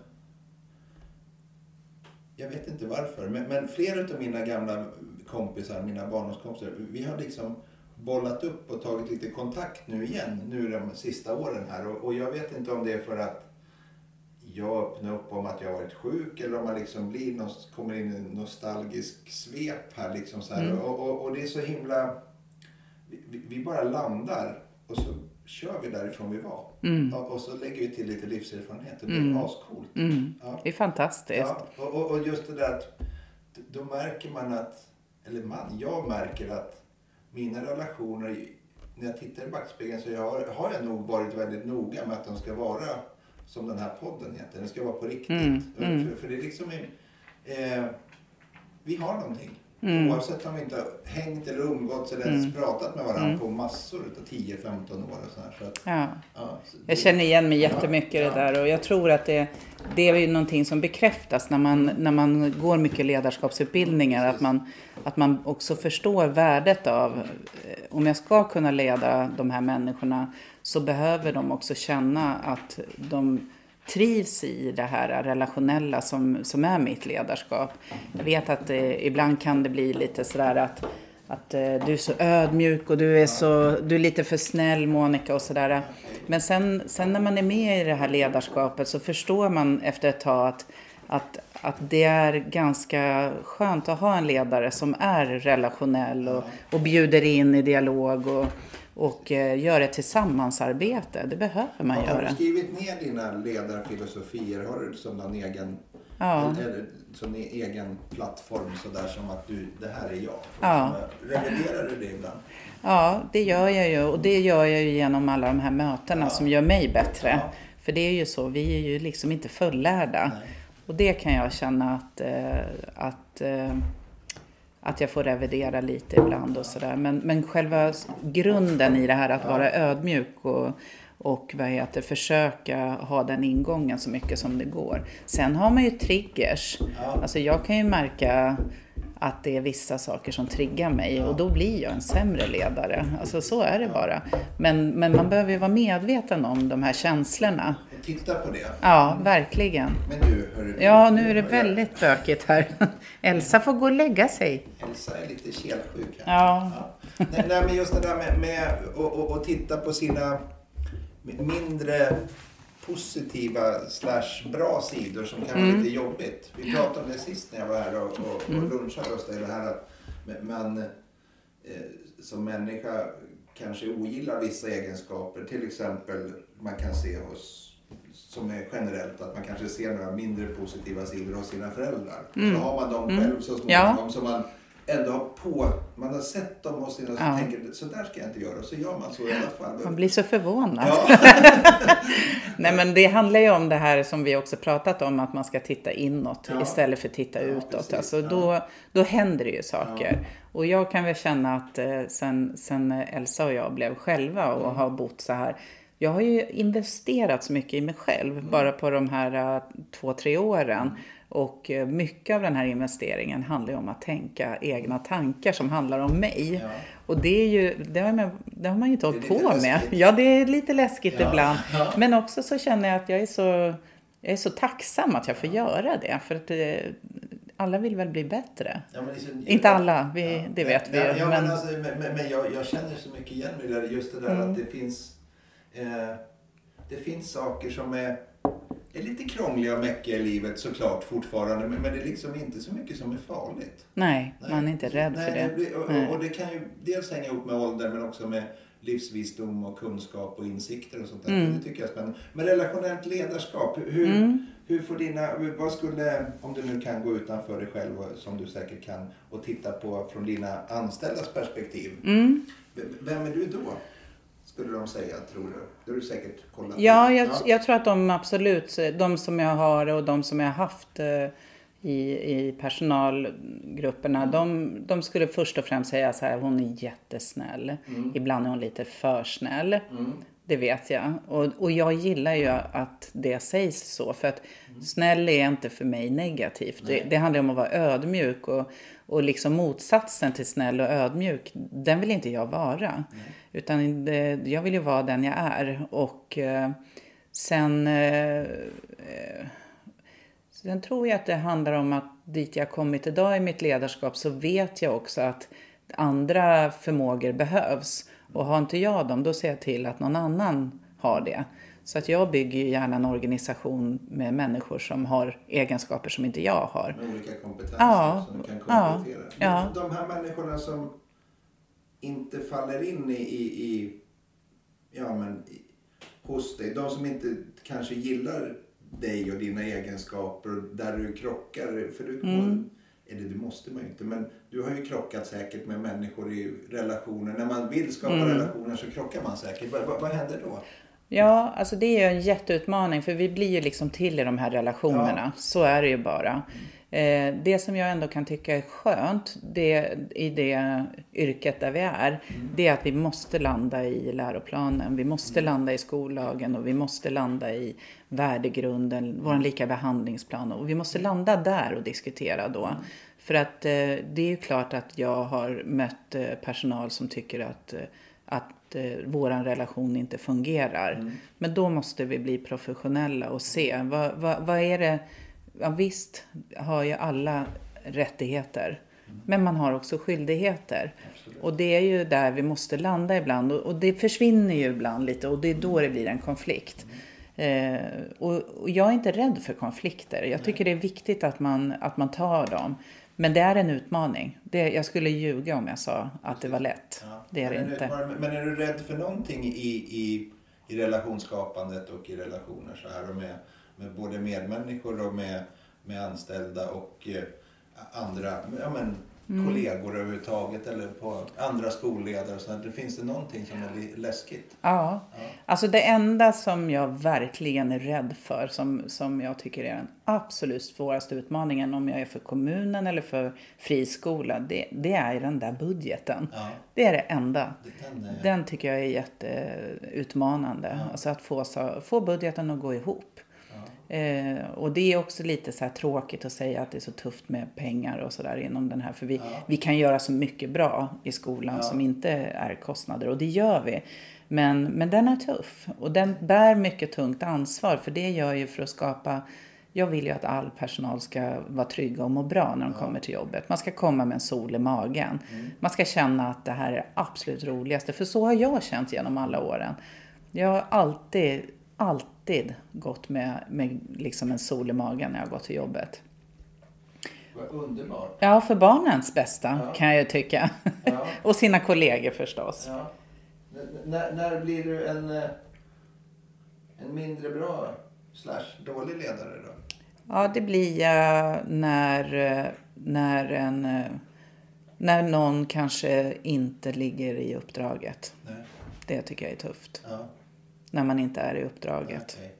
för. Men, men flera av mina gamla kompisar, mina barndomskompisar, vi har liksom bollat upp och tagit lite kontakt nu igen, nu de sista åren här. Och, och jag vet inte om det är för att jag öppnar upp om att jag har varit sjuk eller om man liksom blir kommer in i en nostalgisk svep här. Liksom så här. Mm. Och, och, och det är så himla... Vi, vi bara landar och så kör vi därifrån vi var. Mm. Och, och så lägger vi till lite livserfarenhet. Det blir Mm. ascoolt. Mm. Ja. Det är fantastiskt. Ja, och, och, och just det där att då märker man att, eller man, jag märker att mina relationer, när jag tittar i backspegeln så har, har jag nog varit väldigt noga med att de ska vara som den här podden heter. Den ska vara på riktigt. Mm, mm. För, för det är liksom, eh, vi har någonting. Mm. Oavsett om vi inte har hängt eller umgåtts eller ens Mm. pratat med varandra Mm. på massor av 10-15 år och så här. Så att, Ja. ja, så Jag det- känner igen mig jättemycket i det där och jag tror att det, det är ju någonting som bekräftas när man, när man går mycket ledarskapsutbildningar. Att man, att man också förstår värdet av, eh, om jag ska kunna leda de här människorna så behöver de också känna att de trivs i det här relationella som, som är mitt ledarskap. Jag vet att eh, ibland kan det bli lite sådär att att eh, du är så ödmjuk och du är, så, du är lite för snäll Monica och sådär. Men sen, sen när man är med i det här ledarskapet så förstår man efter ett tag att, att, att det är ganska skönt att ha en ledare som är relationell och, och bjuder in i dialog och, och eh, gör ett tillsammansarbete. Det behöver man Har göra. du skrivit ner dina ledarfilosofier? Har du som någon egen, Ja. eller, som en egen plattform sådär som att du, det här är jag? Ja. Reviderar du det ibland? Ja, det gör jag ju och det gör jag ju genom alla de här mötena Ja. som gör mig bättre. Ja. För det är ju så, vi är ju liksom inte fullärda. Nej. Och det kan jag känna att, eh, att, eh, att jag får revidera lite ibland och sådär. Men, men själva grunden i det här att vara ödmjuk och, och vad heter, försöka ha den ingången så mycket som det går. Sen har man ju triggers. Alltså jag kan ju märka att det är vissa saker som triggar mig och då blir jag en sämre ledare. Alltså så är det bara. Men, men man behöver ju vara medveten om de här känslorna. Titta på det. Ja, verkligen. Men du, hörru. Ja, nu är det väldigt bökigt här. [laughs] Elsa får gå och lägga sig. Elsa är lite kelsjuk här. Ja. Ja. Nej, nej, men just det där med, med att och, och titta på sina mindre positiva slash bra sidor som kan vara Mm. lite jobbigt. Vi pratade om det sist när jag var här och, och, Mm. och lunchade hos dig. Det här att man eh, som människa kanske ogillar vissa egenskaper. Till exempel man kan se hos, som är generellt, att man kanske ser några mindre positiva sidor hos sina föräldrar. Mm. Så har man dem Mm. själv så Ja. småningom som man ändå har på, man har sett dem hos sina och så Ja. tänker så där ska jag inte göra. Så gör man så i alla fall. Man blir så förvånad. Ja. [laughs] Nej men det handlar ju om det här som vi också pratat om, att man ska titta inåt Ja. istället för titta Ja, utåt. precis. Alltså, Ja. då, då händer det ju saker. Och jag kan väl känna att eh, sen, sen Elsa och jag blev själva och Mm. har bott så här. Jag har ju investerat så mycket i mig själv Mm. bara på de här uh, två, tre åren. Och eh, mycket av den här investeringen handlar ju om att tänka egna tankar som handlar om mig. Ja. Och det, är ju, det, har man, det har man ju inte Det hållit på med. läskigt. Ja, det är lite läskigt Ja. ibland. Ja. Men också så känner jag att jag är så, jag är så tacksam att jag får göra det. För att eh, alla vill väl bli bättre. Ja, det så- Inte alla, vi- det vet vi ju, Ja, ja, men men- alltså, men, men jag, jag känner så mycket igen mig där. Just det där Mm. att det finns, eh, det finns saker som är, är lite krångliga och mäckiga i livet såklart fortfarande. Men, men det är liksom inte så mycket som är farligt. Nej, Nej. man är inte rädd Nej, för det. blir- och, och det kan ju dels hänga ihop med ålder men också med livsvisdom och kunskap och insikter och sånt där. Mm. Det tycker jag är spännande. Men relationellt ledarskap, hur, Mm. hur får dina, vad skulle, om du nu kan gå utanför dig själv som du säkert kan och titta på från dina anställdas perspektiv. Mm. Vem är du då? Skulle de säga, tror du? Det har du säkert kollat Ja, jag, jag tror att de absolut, de som jag har och de som jag har haft eh, i, i personalgrupperna, de, de skulle först och främst säga så här, hon är jättesnäll. Ibland är hon lite för snäll. Det vet jag. Och, och jag gillar ju att det sägs så. För att snäll är inte för mig negativt. Det, det handlar om att vara ödmjuk. Och, och liksom motsatsen till snäll och ödmjuk, den vill inte jag vara. Utan det, jag vill ju vara den jag är. Och eh, sen... Eh, eh, Sen tror jag att det handlar om att dit jag kommit idag i mitt ledarskap så vet jag också att andra förmågor behövs. Och har inte jag dem, då ser jag till att någon annan har det. Så att jag bygger ju gärna en organisation med människor som har egenskaper som inte jag har. Med olika kompetenser Ja, som kan ja, komplettera. ja. Men De här människorna som inte faller in i, i, i ja men i, hos dig. De som inte kanske gillar dig och dina egenskaper och där du krockar. För du, Mm. eller det måste man ju inte, men du har ju krockat säkert med människor i relationer. När man vill skapa Mm. relationer så krockar man säkert. Vad, vad, vad händer då? Ja, alltså det är ju en jätteutmaning för vi blir ju liksom till i de här relationerna. Så är det ju bara. Eh, det som jag ändå kan tycka är skönt det, i det yrket där vi är, det är att vi måste landa i läroplanen, vi måste landa i skollagen och vi måste landa i värdegrunden, vår lika behandlingsplan. Och vi måste landa där och diskutera då. För att eh, det är ju klart att jag har mött eh, personal som tycker att, eh, att eh, våran relation inte fungerar. Men då måste vi bli professionella och se. Vad, vad, vad är det Ja, visst har ju alla rättigheter. Men man har också skyldigheter. Och det är ju där vi måste landa ibland. Och, det försvinner ju ibland lite och det är då det blir en konflikt. Eh, och, och jag är inte rädd för konflikter. Jag tycker det är viktigt att man, att man tar dem. Men det är en utmaning. Det, jag skulle ljuga om jag sa att det var lätt. Ja. Det är det inte. Men är du rädd för någonting i, i, i relationsskapandet och i relationer så här och med, med både medmänniskor och med, med anställda och eh, andra ja, men, Mm. kollegor överhuvudtaget eller på andra skolledare och så här. Det Finns det någonting som är läskigt? Ja, alltså det enda som jag verkligen är rädd för, som, som jag tycker är den absolut svåraste utmaningen om jag är för kommunen eller för friskola, det, det är den där budgeten. Ja. Det är det enda. Den, är- Den tycker jag är jätteutmanande. Alltså att få, få budgeten att gå ihop. Eh, och det är också lite så tråkigt att säga att det är så tufft med pengar och sådär inom den här. För vi, vi kan göra så mycket bra i skolan som inte är kostnader och det gör vi. Men, men den är tuff och den bär mycket tungt ansvar för det gör ju för att skapa jag vill ju att all personal ska vara trygga och må bra när de kommer till jobbet. Man ska komma med en sol i magen. Man ska känna att det här är det absolut roligaste. För så har jag känt genom alla åren. Jag har alltid, alltid gått med, med liksom en sol i magen när jag gått till jobbet. Vad underbart. Ja, för barnens bästa kan jag ju tycka. Ja. [laughs] och sina kollegor förstås. Ja. När, när blir du en, eh, en mindre bra slash dålig ledare då? Ja, det blir jag när, eh, när, en, eh, när någon kanske inte ligger i uppdraget. Nej. Det tycker jag är tufft. Ja. När man inte är i uppdraget. okej.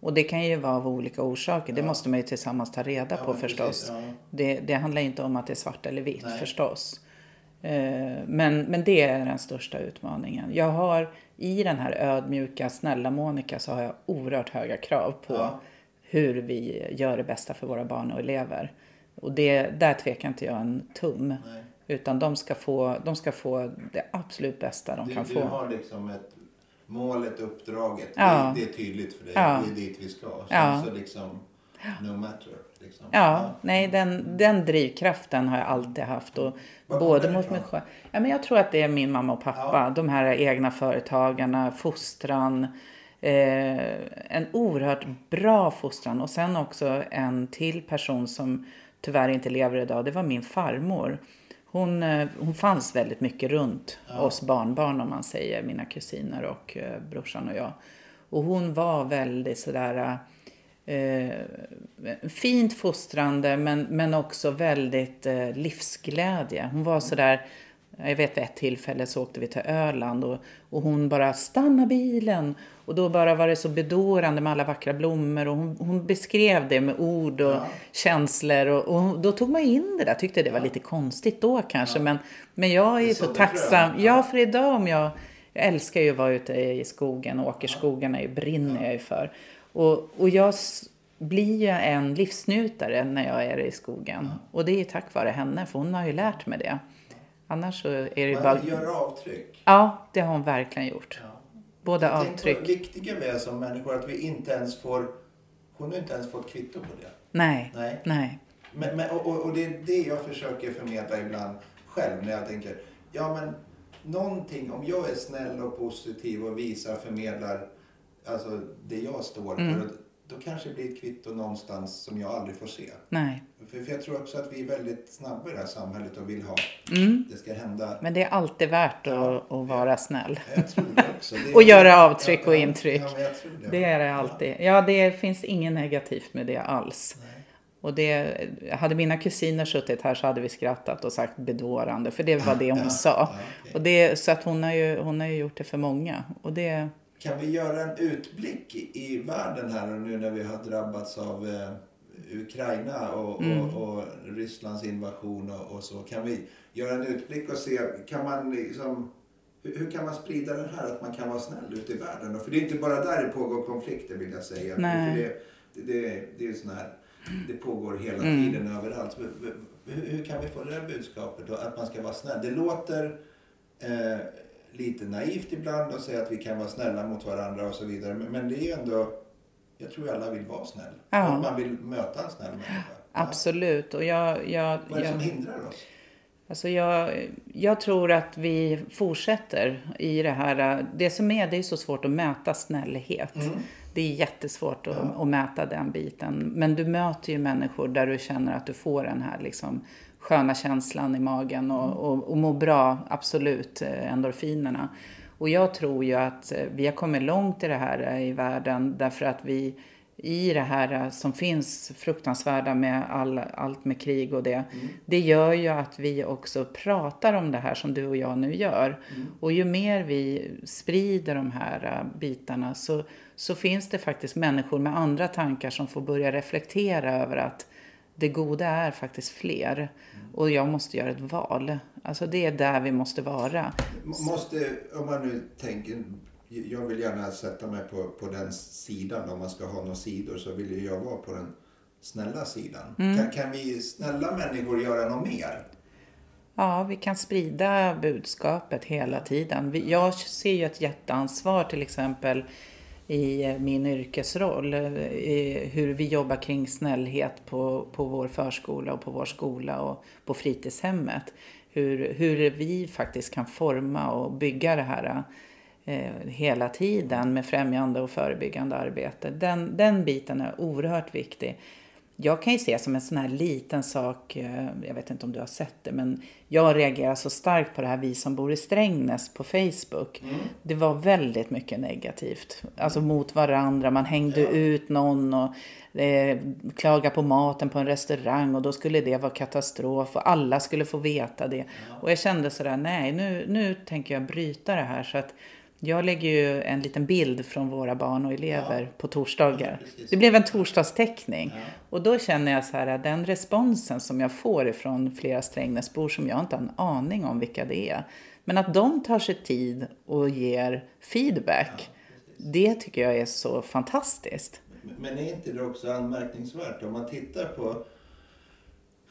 Och det kan ju vara av olika orsaker. Det måste man ju tillsammans ta reda Ja, på förstås. ja. Det, det handlar inte om att det är svart eller vitt Nej. förstås. Eh, Men, men det är den största utmaningen. Jag har i den här ödmjuka, snälla Monica så har jag oerhört höga krav på Ja. hur vi gör det bästa för våra barn och elever. Och det, där tvekar inte jag en tum. Nej. Utan de ska, få, de ska få det absolut bästa de Du, kan du få. har liksom ett målet, uppdraget. Ja. Det, det är tydligt för dig. Ja. Det är dit vi ska. Sen Ja. så liksom, no matter. Liksom. Ja, nej den, den drivkraften har jag alltid haft. Och Var både mot mig själv. Ja, men jag tror att det är min mamma och pappa. De här egna företagarna, fostran. Eh, en oerhört bra fostran. Och sen också en till person som tyvärr inte lever idag. Det var min farmor. Hon, eh, hon fanns väldigt mycket runt oss barnbarn om man säger. Mina kusiner och eh, brorsan och jag. Och hon var väldigt sådär eh, fint fostrande men, men också väldigt eh, livsglädje. Hon var sådär, jag vet vid ett tillfälle så åkte vi till Öland och, och hon bara stanna bilen. Och då bara var det så bedårande med alla vackra blommor och hon, hon beskrev det med ord och känslor och, och då tog man in det där. Tyckte det var lite konstigt då kanske men, men jag är Det så sådde tacksam. Ja, för idag om jag jag älskar ju att vara ute i skogen och åkerskogarna är ju, brinner jag ju för. Och, och jag blir ju en livsnjutare när jag är i skogen. Och det är tack vare henne, för hon har ju lärt mig det. Annars så är det ju bara... Man gör avtryck. Ja, det har hon verkligen gjort. Både Tänk på avtryck. det viktiga vi är som människor. Att vi inte ens får hon har inte ens fått kvitto på det. Nej. Nej. Nej. Men, men, och, och, och det är det jag försöker förmedla ibland själv när jag tänker, ja men någonting, om jag är snäll och positiv och visar, förmedlar alltså det jag står för, Mm. Då kanske det blir ett kvitto någonstans som jag aldrig får se. Nej. För, för jag tror också att vi är väldigt snabba i det här samhället och vill ha, Mm. det ska hända. Men det är alltid värt att, att vara snäll. Jag tror det också. Det, [laughs] Och göra avtryck och ja, intryck. Ja, det. Det är det alltid. Ja, det finns inget negativt med det alls. Nej. Och det, hade mina kusiner suttit här så hade vi skrattat och sagt bedårande, för det var det hon [laughs] Ja, sa. ja, okej. Och det, så att hon har, ju, hon har ju gjort det för många. Och det, Kan vi göra en utblick i, världen här och nu när vi har drabbats av eh, Ukraina och, Mm. och, och Rysslands invasion och, och så. Kan vi göra en utblick och se, kan man liksom, hur, hur kan man sprida det här att man kan vara snäll ute i världen? För det är inte bara där det pågår konflikter vill jag säga. Nej. För det, det, det, det är sån här, det pågår hela Mm. tiden överallt. Hur, hur, kan vi få det här budskapet då, att man ska vara snäll? Det låter eh, lite naivt ibland att säga att vi kan vara snälla mot varandra och så vidare. Men, det är ju ändå, jag tror alla vill vara snäll. Ja. Och man vill möta en snäll människa. Ja. absolut. Och jag, jag, Vad är det som jag, hindrar oss? alltså jag, jag tror att vi fortsätter i det här. Det som är, det är så svårt att mäta snällhet. Mm. Det är jättesvårt att, att mäta den biten. Men du möter ju människor där du känner att du får den här liksom sköna känslan i magen och, och, och mår bra, absolut, eh, endorfinerna. Och jag tror ju att eh, vi har kommit långt i det här eh, i världen därför att vi i det här som finns fruktansvärda med all, allt med krig och det. Det gör ju att vi också pratar om det här som du och jag nu gör. Och ju mer vi sprider de här bitarna så, så finns det faktiskt människor med andra tankar som får börja reflektera över att det goda är faktiskt fler. Och jag måste göra ett val. Alltså det är där vi måste vara. Måste, om man nu tänker, jag vill gärna sätta mig på, på den sidan. Om man ska ha några sidor så vill jag vara på den snälla sidan. Mm. Kan, kan vi snälla människor göra något mer? Ja, vi kan sprida budskapet hela tiden. Jag ser ju ett jätteansvar till exempel i eh, min yrkesroll, eh, i hur vi jobbar kring snällhet på, på vår förskola och på vår skola och på fritidshemmet. Hur, hur vi faktiskt kan forma och bygga det här eh, hela tiden med främjande och förebyggande arbete. Den, den biten är oerhört viktig. Jag kan ju se som en sån här liten sak, eh, jag vet inte om du har sett det, men jag reagerar så starkt på det här vi som bor i Strängnäs på Facebook. Det var väldigt mycket negativt, alltså mot varandra. Man hängde ut någon och eh, klagade på maten på en restaurang och då skulle det vara katastrof och alla skulle få veta det. Och jag kände sådär, nej nu, nu tänker jag bryta det här så att jag lägger ju en liten bild från våra barn och elever på torsdagar. Ja, det blev en torsdagsteckning. Och då känner jag så här att den responsen som jag får ifrån flera Strängnäsbor som jag inte har en aning om vilka det är. Men att de tar sig tid och ger feedback. det tycker jag är så fantastiskt. Men är inte det också anmärkningsvärt om man tittar på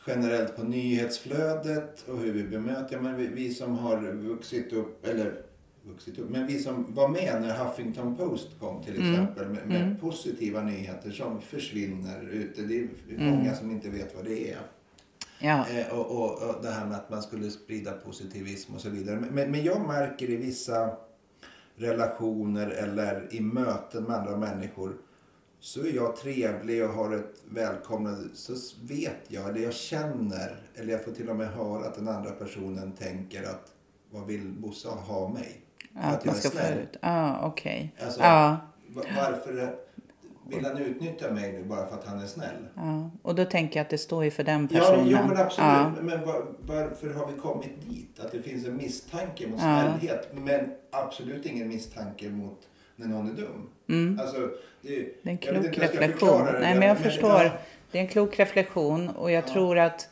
generellt på nyhetsflödet och hur vi bemöter, men vi, vi som har vuxit upp, eller vuxit upp, men vi som var med när Huffington Post kom till exempel med, med positiva nyheter som försvinner ute. Det är många som inte vet vad det är. Ja, Eh, och, och, och det här med att man skulle sprida positivism och så vidare. Men, men jag märker i vissa relationer eller i möten med andra människor så är jag trevlig och har ett välkomnande så vet jag, eller jag känner, eller jag får till och med höra att den andra personen tänker att vad vill Bosse ha mig? För att att jag man ska få ut. Ja, okej. Alltså, Ja, va- Varför vill han utnyttja mig nu bara för att han är snäll? ja. Och då tänker jag att det står ju för den Ja, personen. jo, men absolut. Ja. Men var, varför har vi kommit dit? Att det finns en misstanke mot Ja. snällhet. Men absolut ingen misstanke mot när någon är dum. Alltså, det, Mm. Det är en jag klok jag reflektion. Nej, där, men jag förstår. ja, Det är en klok reflektion och jag tror att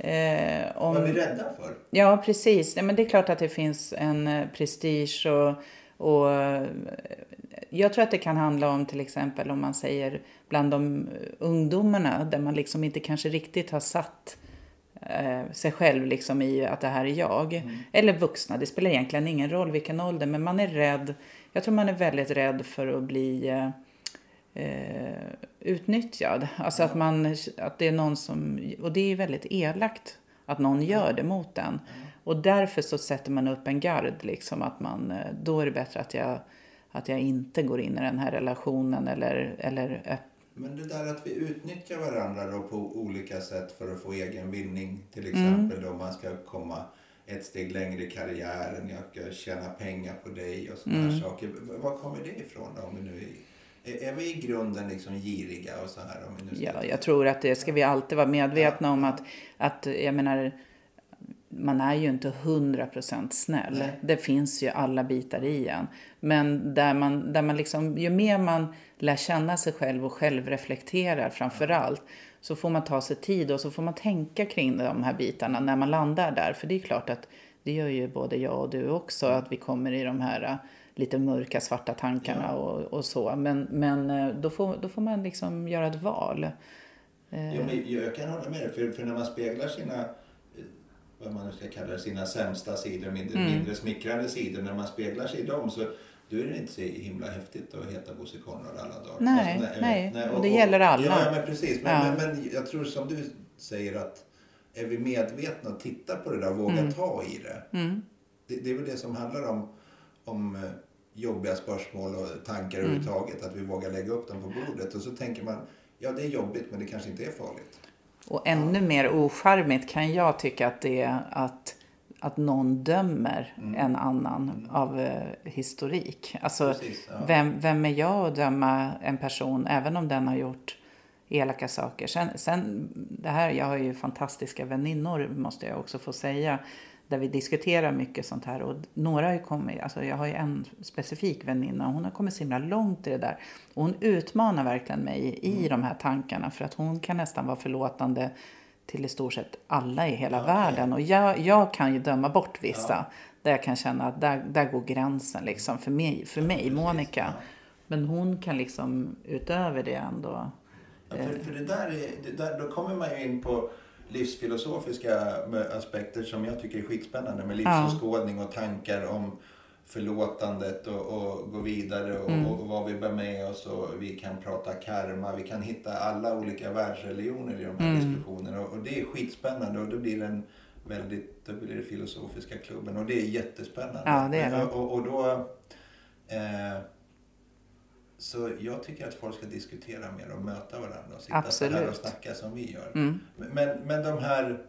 eh, om... Vad är vi rädda för? Ja, precis. Nej, men det är klart att det finns en eh, prestige och, och eh, jag tror att det kan handla om till exempel om man säger bland de eh, ungdomarna där man liksom inte kanske riktigt har satt eh, sig själv liksom i att det här är jag. Eller vuxna, det spelar egentligen ingen roll vilken ålder, men man är rädd. Jag tror man är väldigt rädd för att bli eh, eh, utnyttjad. Alltså att, man, att det är någon som, och det är väldigt elakt att någon gör det mot en. Och därför så sätter man upp en gard liksom att man, eh, då är det bättre att jag, att jag inte går in i den här relationen eller, eller men det där att vi utnyttjar varandra då på olika sätt för att få egen vinning. Till exempel mm. om man ska komma ett steg längre i karriären, jag ska tjäna pengar på dig och sådana mm. saker. Var kommer det ifrån då? Om vi nu är, är vi i grunden liksom giriga och så här? Om vi nu ja, jag tror att det ska vi alltid vara medvetna ja. om att, att, jag menar, man är ju inte hundra procent snäll. Nej. Det finns ju alla bitar i en. Men där man, där man liksom, ju mer man lär känna sig själv och självreflekterar framför allt, så får man ta sig tid och så får man tänka kring de här bitarna när man landar där. För det är klart att det gör ju både jag och du också, att vi kommer i de här lite mörka, svarta tankarna ja. och, och, så. Men, men äh, då, får, då får man liksom göra ett val. Jo, men jag kan hålla med dig, för, för när man speglar sina vad man nu ska kalla det, sina sämsta sidor, mindre, mm. mindre smickrande sidor. När man speglar sig i dem så då är det inte så himla häftigt att heta Bosse Conrad alla dagar. Nej, alltså, nej, nej, nej, och, och det gäller alla. Ja, men precis. Men, ja. men, men, jag tror som du säger att är vi medvetna och tittar på det där och vågar mm. ta i det, mm. det. Det är väl det som handlar om, om eh, jobbiga spörsmål och tankar mm. överhuvudtaget. Att vi vågar lägga upp dem på bordet. Och så tänker man, ja det är jobbigt men det kanske inte är farligt. Och ännu mer ocharmigt kan jag tycka att det är att, att någon dömer mm. en annan mm. av eh, historik. Alltså, Precis, ja. vem, vem är jag att döma en person även om den har gjort elaka saker. Sen, sen det här, jag har ju fantastiska väninnor måste jag också få säga där vi diskuterar mycket sånt här. Och några har kommit, alltså jag har ju en specifik väninna, hon har kommit så himla långt i det där. Och hon utmanar verkligen mig i mm. de här tankarna för att hon kan nästan vara förlåtande till i stort sett alla i hela okay. världen. Och jag, jag kan ju döma bort vissa. Ja. Där jag kan känna att där, där går gränsen liksom för mig, för mig Monica. Ja. Men hon kan liksom utöver det ändå. Ja, för, för det där är, det där, då kommer man ju in på livsfilosofiska aspekter som jag tycker är skitspännande med livsåskådning och tankar om förlåtandet och, och gå vidare och, mm. och, vad vi bär med oss och vi kan prata karma. Vi kan hitta alla olika världsreligioner i de här mm. diskussionerna och, och det är skitspännande och då blir en väldigt, då blir det filosofiska klubben och det är jättespännande. Ja, det är det. Och, och då eh, så jag tycker att folk ska diskutera mer och möta varandra och sitta Absolut. så här och snacka som vi gör. Mm. Men, men de här...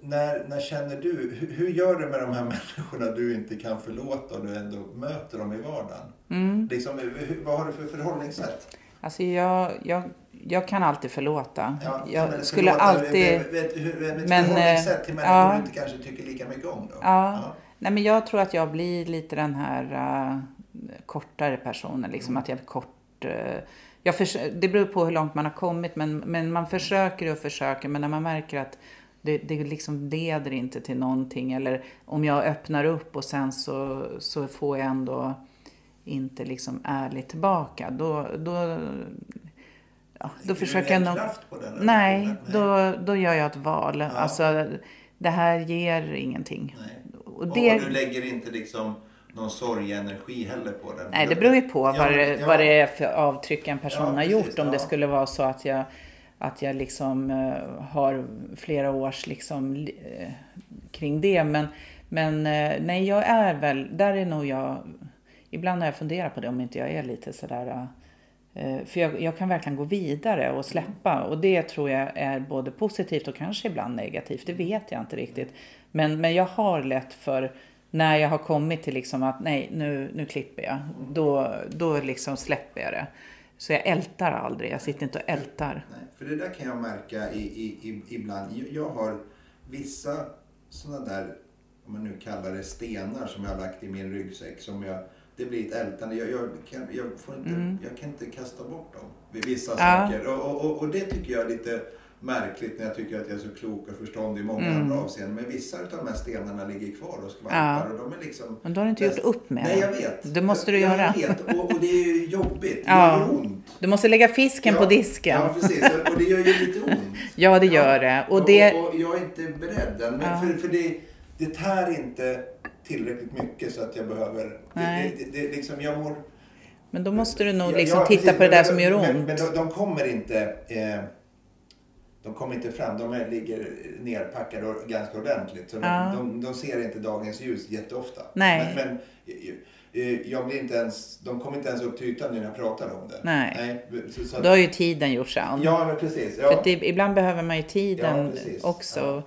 När, när känner du, hur, hur, gör du med de här [laughs] människorna du inte kan förlåta och du ändå möter dem i vardagen? Mm. Liksom, vad har du för förhållningssätt? Alltså jag, jag, jag kan alltid förlåta. Ja, jag skulle förlåta, alltid... Vet, vet men, förhållningssätt till människor ja, du inte kanske tycker lika mycket om då? Ja. ja. Nej men jag tror att jag blir lite den här... Uh, kortare personer. Liksom mm. att jag kort... Eh, jag det beror på hur långt man har kommit, men, men man försöker och försöker. Men när man märker att det, det liksom leder inte till någonting. Eller om jag öppnar upp och sen så, så får jag ändå inte liksom ärligt tillbaka. Då, då, ja, då försöker jag nog... Nej, nej, då, då gör jag ett val. Ja. Alltså, det här ger ingenting. Nej. Och, det... och du lägger inte liksom någon sorgenergi heller på den. Nej, det beror ju på vad, det, ja. vad det är för avtryck en person ja, har gjort. Precis, om det skulle vara så att jag, att jag liksom uh, har flera års liksom uh, kring det. Men, men uh, nej, jag är väl, där är nog jag, ibland har jag funderat på det om inte jag är lite sådär för jag, jag, kan verkligen gå vidare och släppa och det tror jag är både positivt och kanske ibland negativt. Det vet jag inte riktigt. Men, men jag har lätt för när jag har kommit till liksom att nej, nu, nu klipper jag. Då, då liksom släpper jag det. Så jag ältar aldrig. Jag sitter inte och ältar. Nej, för det där kan jag märka i, i, i, ibland. Jag har vissa sådana där, om man nu kallar det stenar som jag har lagt i min ryggsäck. Som jag, det blir ett ältande. Jag, jag, kan, jag, får inte, mm. jag kan inte kasta bort dem. Vissa ja. saker. Och, och, och det tycker jag är lite märkligt när jag tycker att jag är så klok och förståndig i många mm. andra avseenden. Men vissa av de här stenarna ligger kvar och skvalpar. Ja. Och de är liksom, men då har du inte gjort upp med Nej, jag vet. Det måste du göra. Jag vet. Och, och det är ju jobbigt. Det ja. gör ont. Du måste lägga fisken ja. på disken. Ja, precis. Och det gör ju lite ont. [laughs] ja, det gör det. Och, det... och, och jag är inte beredd än. Men för, för det, det tär inte tillräckligt mycket så att jag behöver... Nej. Det, det, det, liksom, jag mår Men då måste du nog liksom ja, titta precis, på det men- där som gör men, ont. Men de, de kommer inte... Eh, de kommer inte fram. De är, ligger nerpackade och ganska ordentligt. Så de, Ja. de, de ser inte dagens ljus jätteofta. Nej. Men, men eh, jag blir inte ens, de kommer inte ens upp till ytan när jag pratar om det. Nej. så, så, att- Då har ju tiden gjort an. Ja, men precis. Ja. För det, ibland behöver man ju tiden Ja, också. Ja.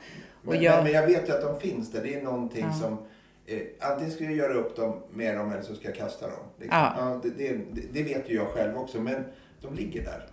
Och Men, jag, men, men jag vet ju att de finns där. Det är någonting Ja. som... Eh, antingen ska jag göra upp dem med dem eller så ska jag kasta dem. Liksom. Ja. det, det, det vet ju jag själv också. Men de ligger där.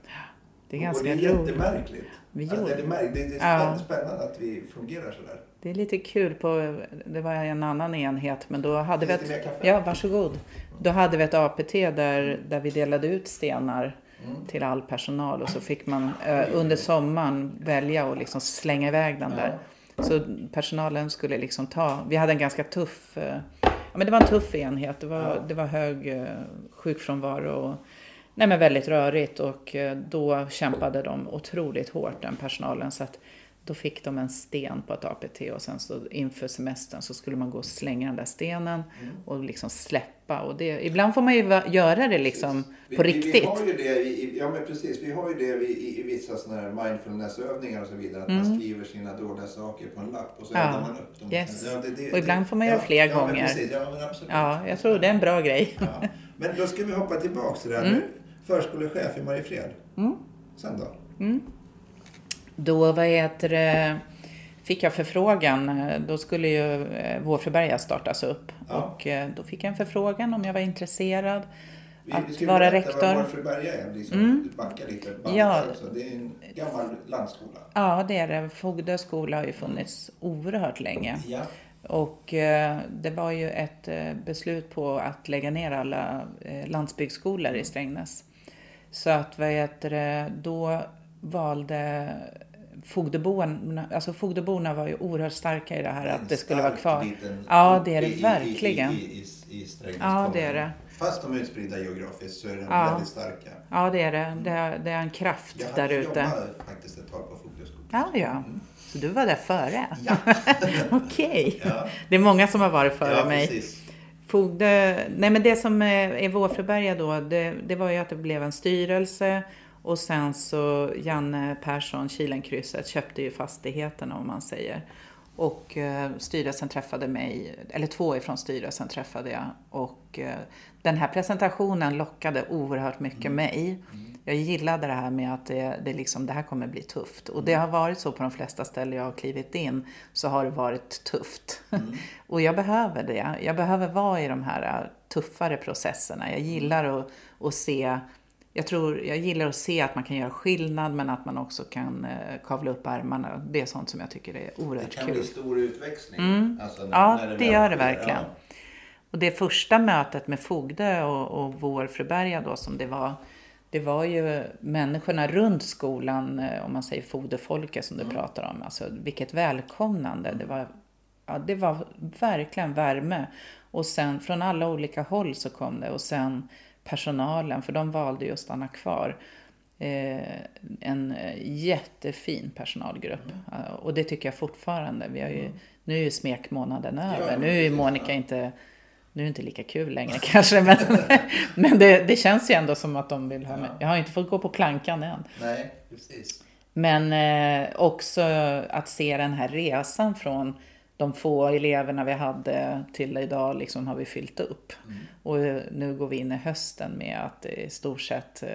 det är och ganska det är jättemärkligt. Vi Alltså, gjorde- det, är det, är Ja. spännande, spännande att vi fungerar sådär. Det är lite kul på, det var en annan enhet, men då hade vi ett, ja varsågod. Då hade vi ett APT där, där vi delade ut stenar Mm. till all personal och så fick man eh, under sommaren välja och liksom slänga iväg den där. Så personalen skulle liksom ta, vi hade en ganska tuff, eh, ja men det var en tuff enhet. Det var, Ja. det var hög eh, sjukfrånvaro och nej men väldigt rörigt och eh, då kämpade de otroligt hårt den personalen så att då fick de en sten på ett APT och sen så inför semestern så skulle man gå och slänga den där stenen Mm. och liksom släppa och det, ibland får man ju göra det liksom Vi, på vi, riktigt. Vi har ju det i, ja men precis, vi har ju det i, i, vissa sådana här mindfulnessövningar och så vidare. Att man skriver sina dåliga saker på en lapp och så Mm. Ja. eldar man upp dem. Yes. Ja, det- det- Och ibland får man göra fler ja, gånger. Men precis, ja, men absolut. Ja, jag tror det är en bra grej. Ja. Men då ska vi hoppa tillbaka till det här Mm. Förskolechef i Mariefred. Sen då? Då vad heter det, fick jag förfrågan, då skulle ju eh, Vårfjällberga startas upp. Ja. Och eh, då fick jag en förfrågan om jag var intresserad Vi, att vi vara rektor. Mm. vad Vårfjällberga är. Liksom, Backa lite bandet Ja. också. Det är en gammal landskola. Ja, det är det. Fogdö skola har ju funnits oerhört länge. Ja. Och eh, det var ju ett eh, beslut på att lägga ner alla eh, landsbygdsskolor i Strängnäs. Så att vad heter det, då valde Fogdeborna, alltså Fogdeborna var ju oerhört starka i det här att det skulle vara kvar. liten Ja, det är det i- verkligen. I, i, Ja, det är det. Fast de är utspridda geografiskt så är de Ja. väldigt starka. Ja, det är det. Det är, det är en kraft Jag där ute. jobbat faktiskt ett tag på Fogdöskolan. Ja, ja. Så du var där före? Ja. [laughs] Okej. Ja. Det är många som har varit före ja, mig. precis. Fogde, nej men det som är är Vårfjällberga då, det, det var ju att det blev en styrelse och sen så Janne Persson, Kilenkrysset, köpte ju fastigheterna om man säger. Och eh, styrelsen träffade mig, eller två ifrån styrelsen träffade jag. Och eh, den här presentationen lockade oerhört mycket mig. Jag gillade det här med att det, det, liksom, det här kommer bli tufft. Och det har varit så på de flesta ställen jag har klivit in, så har det varit tufft. [laughs] och jag behöver det. Jag behöver vara i de här äh, tuffare processerna. Jag gillar att, att se jag, tror, jag gillar att se att man kan göra skillnad men att man också kan eh, kavla upp ärmarna. Det är sånt som jag tycker är Det oerhört kan kul. bli stor utväxling. Alltså när, Ja, när det väl gör det verkligen. Och det första mötet med Fogdö och, och Vårfröberga då som det var, det var ju människorna runt skolan, eh, om man säger Fogdöfolket som du pratar om, alltså vilket välkomnande. Det var, ja, det var verkligen värme. Och sen från alla olika håll så kom det och sen personalen, för de valde ju att stanna kvar. Eh, en eh, jättefin personalgrupp. Eh, Och det tycker jag fortfarande. Vi har ju, nu är ju smekmånaden över. Ja, nu är Monica inte nu är det inte lika kul längre [laughs] kanske, men, men det, det känns ju ändå som att de vill ha mig. Jag har inte fått gå på plankan än. Nej, precis. Men eh, också att se den här resan från de få eleverna vi hade till idag liksom har vi fyllt upp. Och eh, nu går vi in i hösten med att i stort sett eh,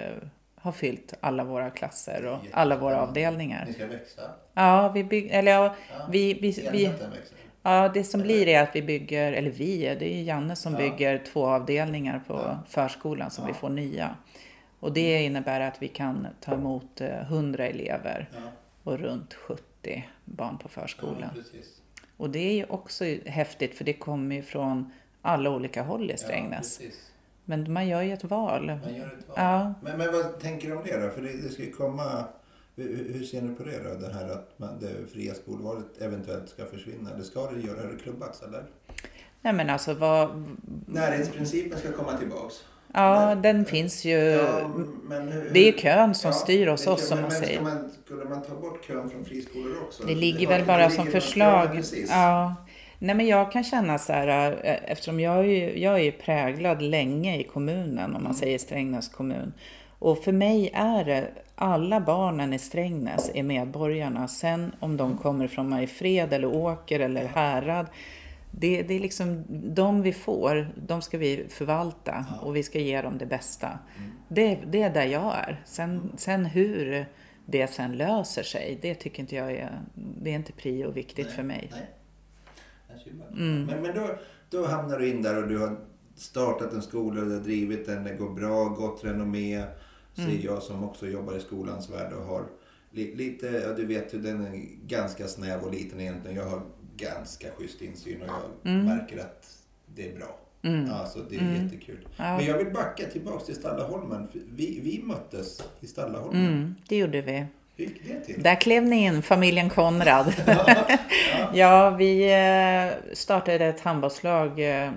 ha fyllt alla våra klasser och alla våra avdelningar. Ni ska växa. Ja, vi bygger, eller ja, Ja, vi, vi, vi, växer. Ja, det som blir är att vi bygger, eller vi, det är Janne som Ja. bygger två avdelningar på Ja. förskolan som Ja. vi får nya. Och det innebär att vi kan ta emot eh, 100 elever Ja, och runt 70 barn på förskolan. Och det är ju också häftigt för det kommer ju från alla olika håll i Strängnäs. Men man gör ju ett val. Man gör ett val. Ja. Men, men vad tänker du om det då? För det, det ska ju komma... Hur, hur ser ni på det då? Det här att man, det fria skolvalet eventuellt ska försvinna. Det ska det göra. Det klubbats eller? Nej men alltså vad... Närhetsprincipen ska komma tillbaks. Ja, Men- den finns ju. Ja, men hur, Det är kön som styr det är oss, kön. som men, man säger. Man, skulle man ta bort kön från friskolor också? Det ligger har- väl bara det som förslag. Ja. Ja. Nej men jag kan känna så här, eh, eftersom jag är, ju, jag är ju präglad länge i kommunen, om man säger Strängnäs kommun. Och för mig är det, alla barnen i Strängnäs är medborgarna. Sen om de kommer från Mariefred eller Åker eller Härad. Det, det är liksom de vi får, de ska vi förvalta och vi ska ge dem det bästa. Det, det är där jag är. Sen, sen hur det sen löser sig, det tycker inte jag är, det är inte prio viktigt för mig. Nej. Men, men då, då hamnar du in där och du har startat en skola, du har drivit den, det går bra, gott renommé. Ser jag som också jobbar i skolans värld och har li, lite, ja du vet hur den är ganska snäv och liten egentligen. Jag har ganska schysst insyn och jag märker att det är bra. Alltså det är jättekul. Men jag vill backa tillbaks till Stallaholmen. Vi, vi möttes i Stallaholmen. Mm, det gjorde vi. Hur gick det till? Där klev ni in, familjen Konrad. [laughs] [laughs] ja, vi eh, startade ett handbollslag, eh,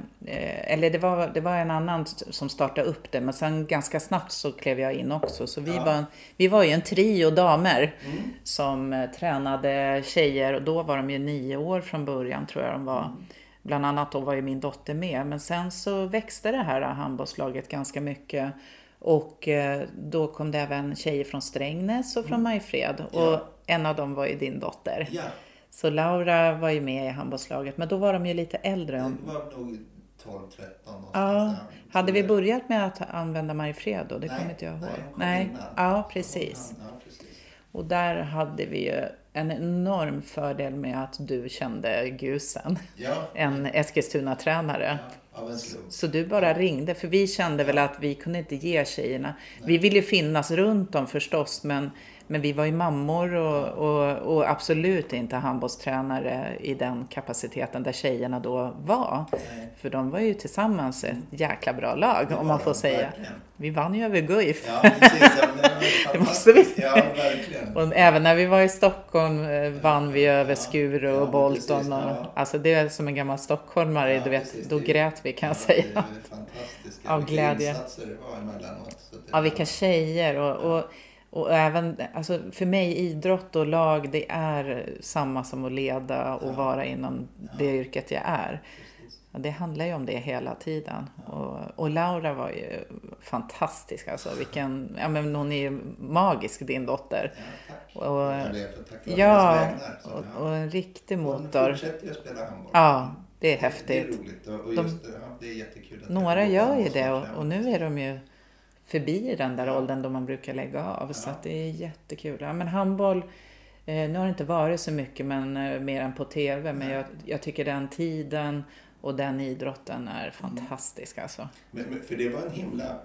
eller det var, det var en annan som startade upp det, men sen ganska snabbt så klev jag in också. Så vi, Ja. var, vi var ju en trio damer Mm. som eh, tränade tjejer och då var de ju nio år från början tror jag de var. Mm. Bland annat då var ju min dotter med, men sen så växte det här handbollslaget ganska mycket. Och eh, då kom det även tjejer från Strängnäs och från Mariefred. Och Mm. Ja. en av dem var ju din dotter. Ja, Så Laura var ju med i handbollslaget, men då var de ju lite äldre. det var nog 12-13 någonstans. Ja, där. hade vi börjat med att använda Mariefred då? Det kommer inte jag ihåg. nej, Nej, ja precis. Ja, precis. Och där hade vi ju en enorm fördel med att du kände Gusen, Ja, en Eskilstuna-tränare. slump. Så. Du bara ringde, för vi kände väl att vi kunde inte ge tjejerna. Vi ville finnas runt dem förstås, men, men vi var ju mammor och, och, och absolut inte handbollstränare i den kapaciteten där tjejerna då var. Nej. För de var ju tillsammans ett jäkla bra lag, om man får de, säga. verkligen. Vi vann ju över Guif. Ja, precis. Ja, [laughs] det, måste vi. Ja, verkligen. Och även när vi var i Stockholm eh, vann vi över Skuru och Ja, Bolton. precis, Och, ja. Alltså det är som en gammal stockholmare, Ja, du vet, precis, då det- grät vi kan jag Ja, säga. Det är fantastiska Av glädje. insatser det var emellanåt. Det, Ja, vilka tjejer och, och, och även, alltså för mig idrott och lag det är samma som att leda och vara inom det yrket jag är. Ja, det handlar ju om det hela tiden. Och, och Laura var ju fantastisk alltså. Vilken, ja men hon är ju magisk din dotter. Ja, tack. Och- ber för Ja, vägnar. Så, och, ja. och en riktig Hon motor. fortsätter ju att spela handboll. Ja, det är Det är häftigt. roligt och, och De- just det, ja, det är jättekul. Att Några det gör ju det och, och nu är de ju förbi den där åldern då man brukar lägga av. Så Ja. att det är jättekul. Ja, men handboll, eh, nu har det inte varit så mycket men eh, mer än på TV. Men jag, jag tycker den tiden och den idrotten är fantastisk alltså. Men, men, för det var en himla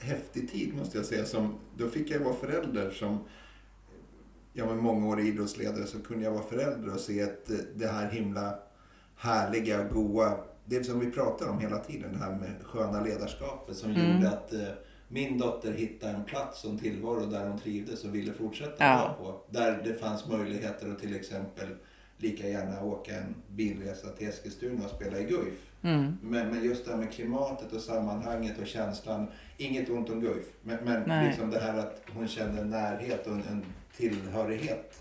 häftig tid måste jag säga. Som, då fick jag vara förälder som jag var mångårig idrottsledare så kunde jag vara förälder och se ett, det här himla härliga, goa, det som vi pratar om hela tiden, det här med sköna ledarskapet som Mm. gjorde att eh, min dotter hittade en plats och en tillvaro där hon trivdes och ville fortsätta Ja. på. Där det fanns möjligheter att till exempel lika gärna åka en bilresa till Eskilstuna och spela i Guif. Mm. Men, men just det här med klimatet och sammanhanget och känslan. Inget ont om Guif. Men, men liksom det här att hon kände en närhet och en, en tillhörighet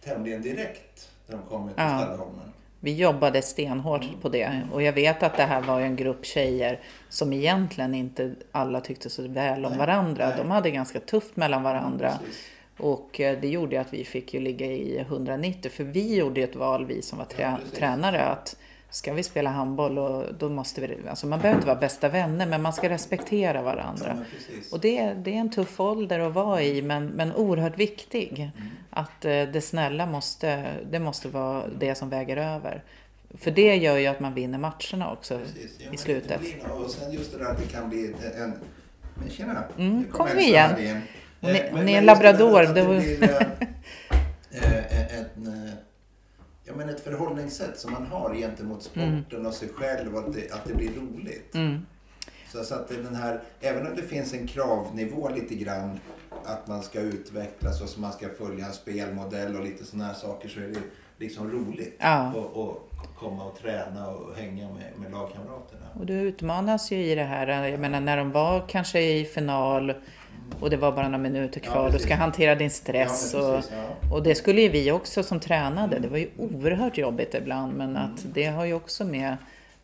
tämligen direkt när de kom till Ja. Stallaholmen. Vi jobbade stenhårt på det. Och jag vet att det här var en grupp tjejer som egentligen inte alla tyckte så väl om varandra. De hade ganska tufft mellan varandra. Och eh, det gjorde att vi fick ju ligga i 190 för vi gjorde ett val, vi som var tränare, att ska vi spela handboll och då måste vi, alltså man behöver inte vara bästa vänner men man ska respektera Ja, varandra. precis. Och det, det är en tuff ålder att vara i men, men oerhört viktig. Mm. Att eh, det snälla måste, det måste vara det som väger över. För det gör ju att man vinner matcherna också Precis. Ja, i slutet. det blir Och sen just det där att det kan bli en... Men tjena! Mm, kom igen. Hon är- Eh, är en det labrador, Det då- blir eh, [laughs] en, eh, ja, men ett förhållningssätt som man har gentemot sporten och sig själv och att det, att det blir roligt. Mm. Så, så att den här, även om det finns en kravnivå lite grann att man ska utvecklas och så man ska följa en spelmodell och lite sådana här saker så är det liksom roligt Ja. att att komma och träna och hänga med, med lagkamraterna. Och du utmanas ju i det här. Jag menar när de var kanske i final och det var bara några minuter kvar. Ja, du ska hantera din stress. Ja, precis, och, och det skulle ju vi också som tränade. Det var ju oerhört jobbigt ibland men att det har ju också med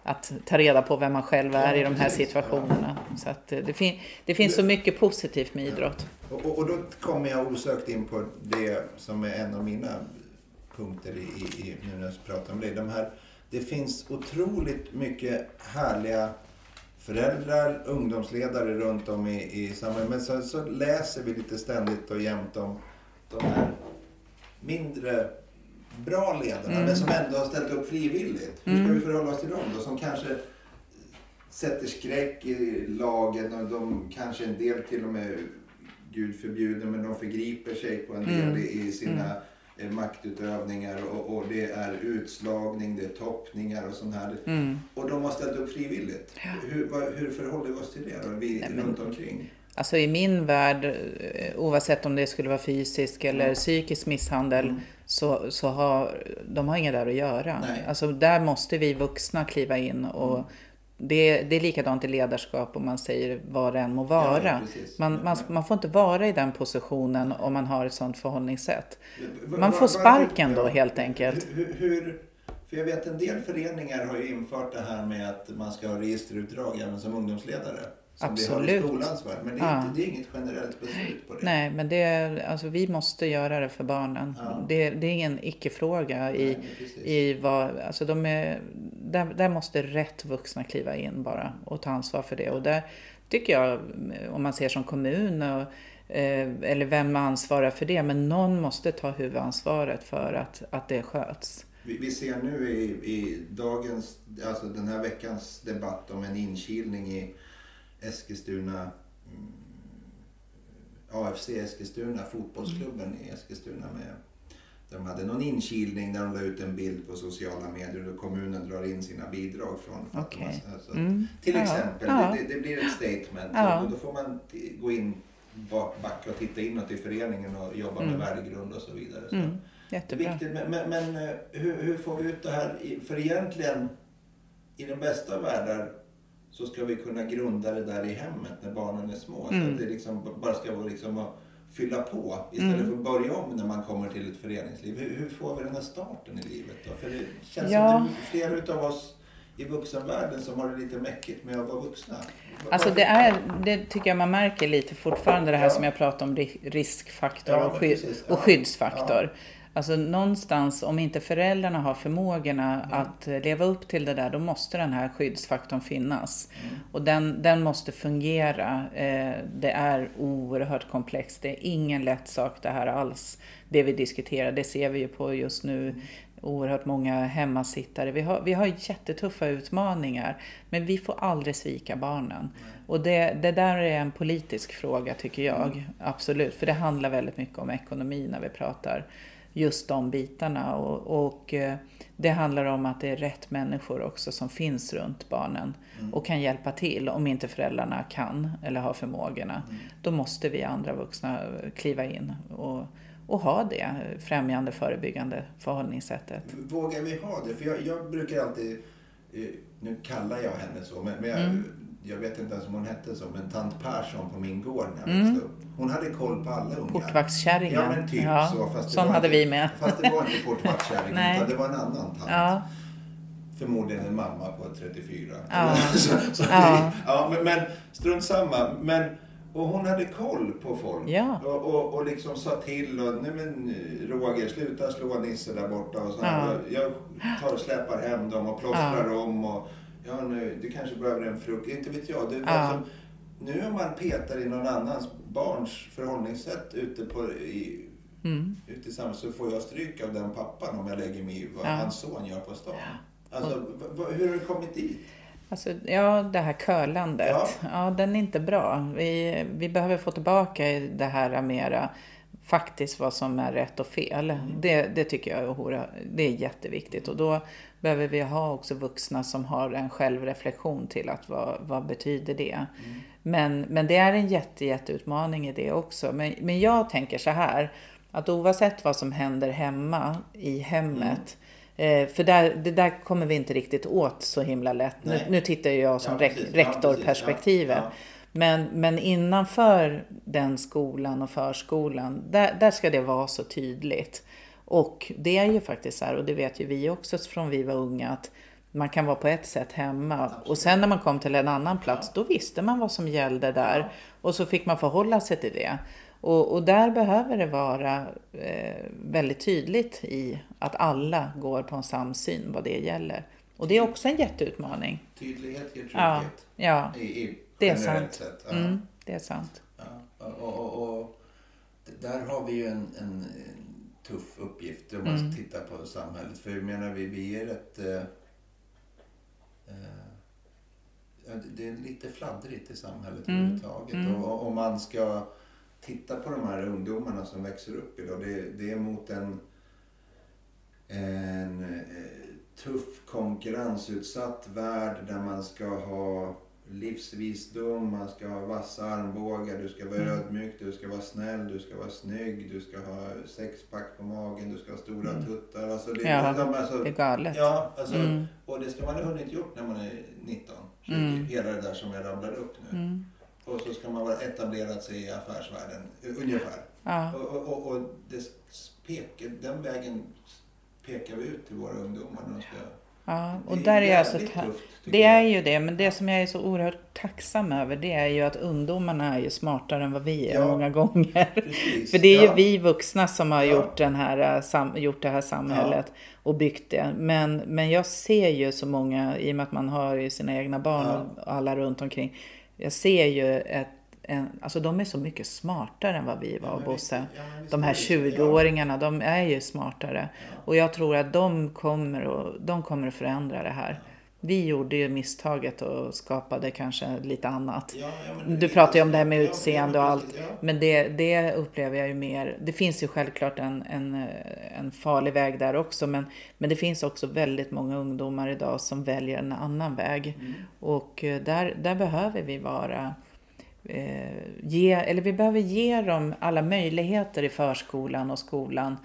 att ta reda på vem man själv är i de här situationerna. Så att det, fin det finns så mycket positivt med idrott. Och, och, och då kommer jag osökt in på det som är en av mina punkter i, i, i nu när jag pratar om det. De här, det finns otroligt mycket härliga föräldrar, ungdomsledare runt om i, i samhället. Men så, så läser vi lite ständigt och jämt om de här mindre bra ledarna, men som ändå har ställt upp frivilligt. Hur ska vi förhålla oss till dem då? Som kanske sätter skräck i lagen och de kanske en del till och med, Gud förbjuder, men de förgriper sig på en del i, i sina eh, maktutövningar och, och det är utslagning, det är toppningar och sånt här. Och de har ställt upp frivilligt. Hur, vad, hur förhåller vi oss till det då, vi runt omkring? Alltså i min värld, eh, oavsett om det skulle vara fysisk eller psykisk misshandel, så, så har de har inget där att göra. Nej. Alltså där måste vi vuxna kliva in och det, det är likadant i ledarskap om man säger vad det än må vara. Ja, man, man, man får inte vara i den positionen om man har ett sådant förhållningssätt. Man får sparken då helt enkelt. Hur, hur, för jag vet en del föreningar har ju infört det här med att man ska ha registerutdrag även som ungdomsledare. Som vi har i Absolut. skolans värld. Men det är, Ja. inte, det är inget generellt beslut på det. Nej, men det, är- alltså, vi måste göra det för barnen. Ja. Det, det är ingen icke-fråga i, Nej, i vad, alltså de är, där, där måste rätt vuxna kliva in bara och ta ansvar för det. Och där tycker jag, om man ser som kommun och, eh, eller vem ansvarar för det, men någon måste ta huvudansvaret för att, att det sköts. Vi, vi ser nu i, i dagens, alltså den här veckans debatt om en inkilning i Eskilstuna, mm, AFC Eskilstuna, fotbollsklubben i Eskilstuna med de hade någon inkilning där de la ut en bild på sociala medier och kommunen drar in sina bidrag från Okej. alltså, Mm. Till exempel, ja. Det, det blir ett statement Ja. och då får man gå in, ba- backa och titta inåt i föreningen och jobba med värdegrund och så vidare. Så. Mm, jättebra. Viktigt, men, men, men eh, hur, hur får vi ut det här? För egentligen, i den bästa av världar, så ska vi kunna grunda det där i hemmet när barnen är små. Så Mm. att det liksom bara ska vara liksom att fylla på istället Mm. för att börja om när man kommer till ett föreningsliv. Hur, hur får vi den här starten i livet då? För det känns Ja. som är flera utav oss i vuxenvärlden som har det lite mäckigt med att vara vuxna. Alltså det, är, det tycker jag man märker lite fortfarande det här Ja. som jag pratade om ri- riskfaktor Ja, och, men sky, precis. och Ja. skyddsfaktor. Alltså någonstans, om inte föräldrarna har förmågorna Mm. att eh, leva upp till det där, då måste den här skyddsfaktorn finnas. Mm. Och den, den måste fungera. Eh, det är oerhört komplext. Det är ingen lätt sak det här alls. Det vi diskuterar, det ser vi ju på just nu. Oerhört många hemmasittare. Vi har, vi har jättetuffa utmaningar. Men vi får aldrig svika barnen. Och det, det där är en politisk fråga tycker jag. Absolut. För det handlar väldigt mycket om ekonomi när vi pratar just de bitarna. Och, och eh, det handlar om att det är rätt människor också som finns runt barnen och kan hjälpa till. Om inte föräldrarna kan eller har förmågorna, då måste vi andra vuxna kliva in och, och ha det främjande, förebyggande förhållningssättet. Vågar vi ha det? För jag, jag brukar alltid, eh, nu kallar jag henne så, men, men jag, Mm. Jag vet inte ens om hon hette så, men tant Persson på min gård när jag Mm. växte upp. Hon hade koll på alla ungar. Portvaktkärringen. Ja men typ Ja, så. Fast sån hade inte, vi med. Fast det var inte [laughs] portvaktkärringen Nej. utan det var en annan tant. Ja, Förmodligen en mamma på 34. Ja. [laughs] så, så Ja. ja. ja men, men strunt samma. Men, och hon hade koll på folk. Ja. Och, och, och liksom sa till och, nej men Roger sluta slå Nisse där borta. Och så. Ja. Jag tar och släpar hem dem och plåstrar om. Och, ja nu, du kanske behöver en frukt. Inte vet jag. Det, Ja. alltså, nu om man petar i någon annans barns förhållningssätt ute, på, i, mm. ute i samhället så får jag stryk av den pappan om jag lägger mig i vad Ja. hans son gör på stan. Alltså, v- v- hur har det kommit dit? Alltså, ja, det här curlandet. Ja. Ja. den är inte bra. Vi, vi behöver få tillbaka det här mera faktiskt vad som är rätt och fel. Det, det tycker jag är, det är jätteviktigt. Och då behöver vi ha också vuxna som har en självreflektion till att vad, vad betyder det? Men, men det är en jätte, jätteutmaning i det också. Men, men jag tänker så här, att oavsett vad som händer hemma, i hemmet, Eh, för där, det där kommer vi inte riktigt åt så himla lätt. Nu, nu tittar jag som Ja, rek- precis. Ja, rektorperspektivet. precis. Ja, Men, men innanför den skolan och förskolan, där, där ska det vara så tydligt. Och det är ju faktiskt så här, och det vet ju vi också från vi var unga, att man kan vara på ett sätt hemma och sen när man kom till en annan plats, då visste man vad som gällde där och så fick man förhålla sig till det. Och, och där behöver det vara eh, väldigt tydligt i att alla går på en samsyn vad det gäller. Och det är också en jätteutmaning. Tydlighet ger trygghet. Ja, ja. I, i det är sant. Ja. Mm, det är sant. Ja. Och, och, och, där har vi ju en, en, uppgift om man mm. tittar på samhället. För jag menar, vi, vi är rätt... Eh, eh, det är lite fladdrigt i samhället mm. överhuvudtaget. Mm. Och om man ska titta på de här ungdomarna som växer upp idag. Det, det är mot en, en eh, tuff konkurrensutsatt värld där man ska ha livsvisdom, man ska ha vassa armbågar, du ska vara mm. ödmjuk, du ska vara snäll, du ska vara snygg, du ska ha sexpack på magen, du ska ha stora mm. tuttar. Alltså det, ja, de, alltså, det är galet. Ja, alltså, mm. och det ska man ha hunnit gjort när man är 19, 20, mm. hela det där som jag rabblade upp nu. Mm. Och så ska man vara etablerad sig i affärsvärlden, ungefär. Ja. Och, och, och det pekar, den vägen pekar vi ut till våra ungdomar. De ska, Ja, och där är jag så tufft, Det är ju det, men det som jag är så oerhört tacksam över det är ju att ungdomarna är ju smartare än vad vi är ja, många gånger. Precis, För det är ja. ju vi vuxna som har ja. gjort, den här, äh, gjort det här samhället och byggt det. Men, men jag ser ju så många, i och med att man har ju sina egna barn och alla runt omkring. Jag ser ju ett alltså de är så mycket smartare än vad vi var, ja, Bosse. Ja, de här 20-åringarna, de är ju smartare. Ja. Och jag tror att de kommer, och, de kommer att förändra det här. Vi gjorde ju misstaget och skapade kanske lite annat. Du pratar ju om det här med utseende och allt. Men det, det upplever jag ju mer. Det finns ju självklart en, en, en farlig väg där också. Men, men det finns också väldigt många ungdomar idag som väljer en annan väg. Mm. Och eh, där, där behöver vi vara ge, eller vi behöver ge dem alla möjligheter i förskolan och skolan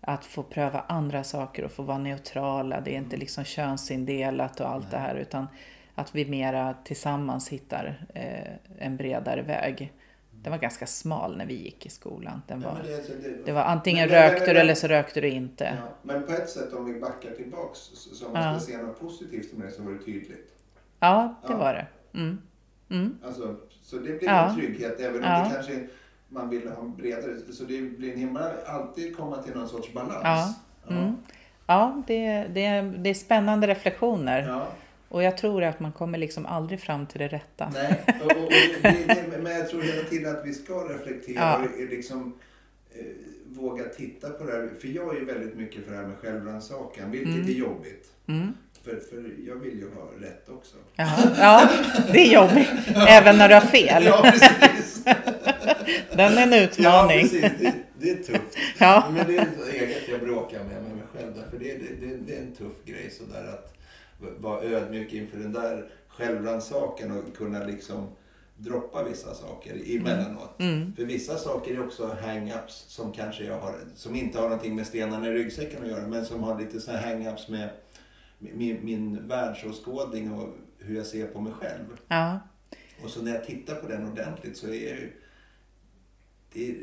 att få pröva andra saker och få vara neutrala. Det är inte liksom könsindelat och allt Nej. det här utan att vi mera tillsammans hittar eh, en bredare väg. Den var ganska smal när vi gick i skolan. Den var, ja, det, det, det, var antingen men, rökte men, du eller så rökte du inte. Ja, men på ett sätt om vi backar tillbaks, så om man ja. ska se något positivt med det så var det tydligt. Ja, det var det. Mm. Mm. Alltså, så det blir en trygghet även om det kanske man vill ha bredare. Så det blir en himla, alltid komma till någon sorts balans. Ja, mm. ja det, det, är, det är spännande reflektioner. Ja. Och jag tror att man kommer liksom aldrig fram till det rätta. Nej, och, och det, det, men jag tror hela tiden att vi ska reflektera ja. och liksom eh, våga titta på det här. För jag är ju väldigt mycket för det här med självrannsakan, vilket mm. är jobbigt. Mm. För, för jag vill ju ha rätt också. Jaha, ja, det är jobbigt. Även när du har fel. [laughs] Ja, precis. [laughs] Den är en utmaning. Ja, precis. Det, det är tufft. Ja. Men det är eget jag bråkar med, med mig själv. För det, det, det, är en tuff grej sådär att vara ödmjuk inför den där självrannsakan och kunna liksom droppa vissa saker emellanåt. Mm. För vissa saker är också hang-ups som kanske jag har, som inte har någonting med stenarna i ryggsäcken att göra, men som har lite sådana hang-ups med min, min världsåskådning och hur jag ser på mig själv. Ja. Och så när jag tittar på den ordentligt så är jag ju... Det är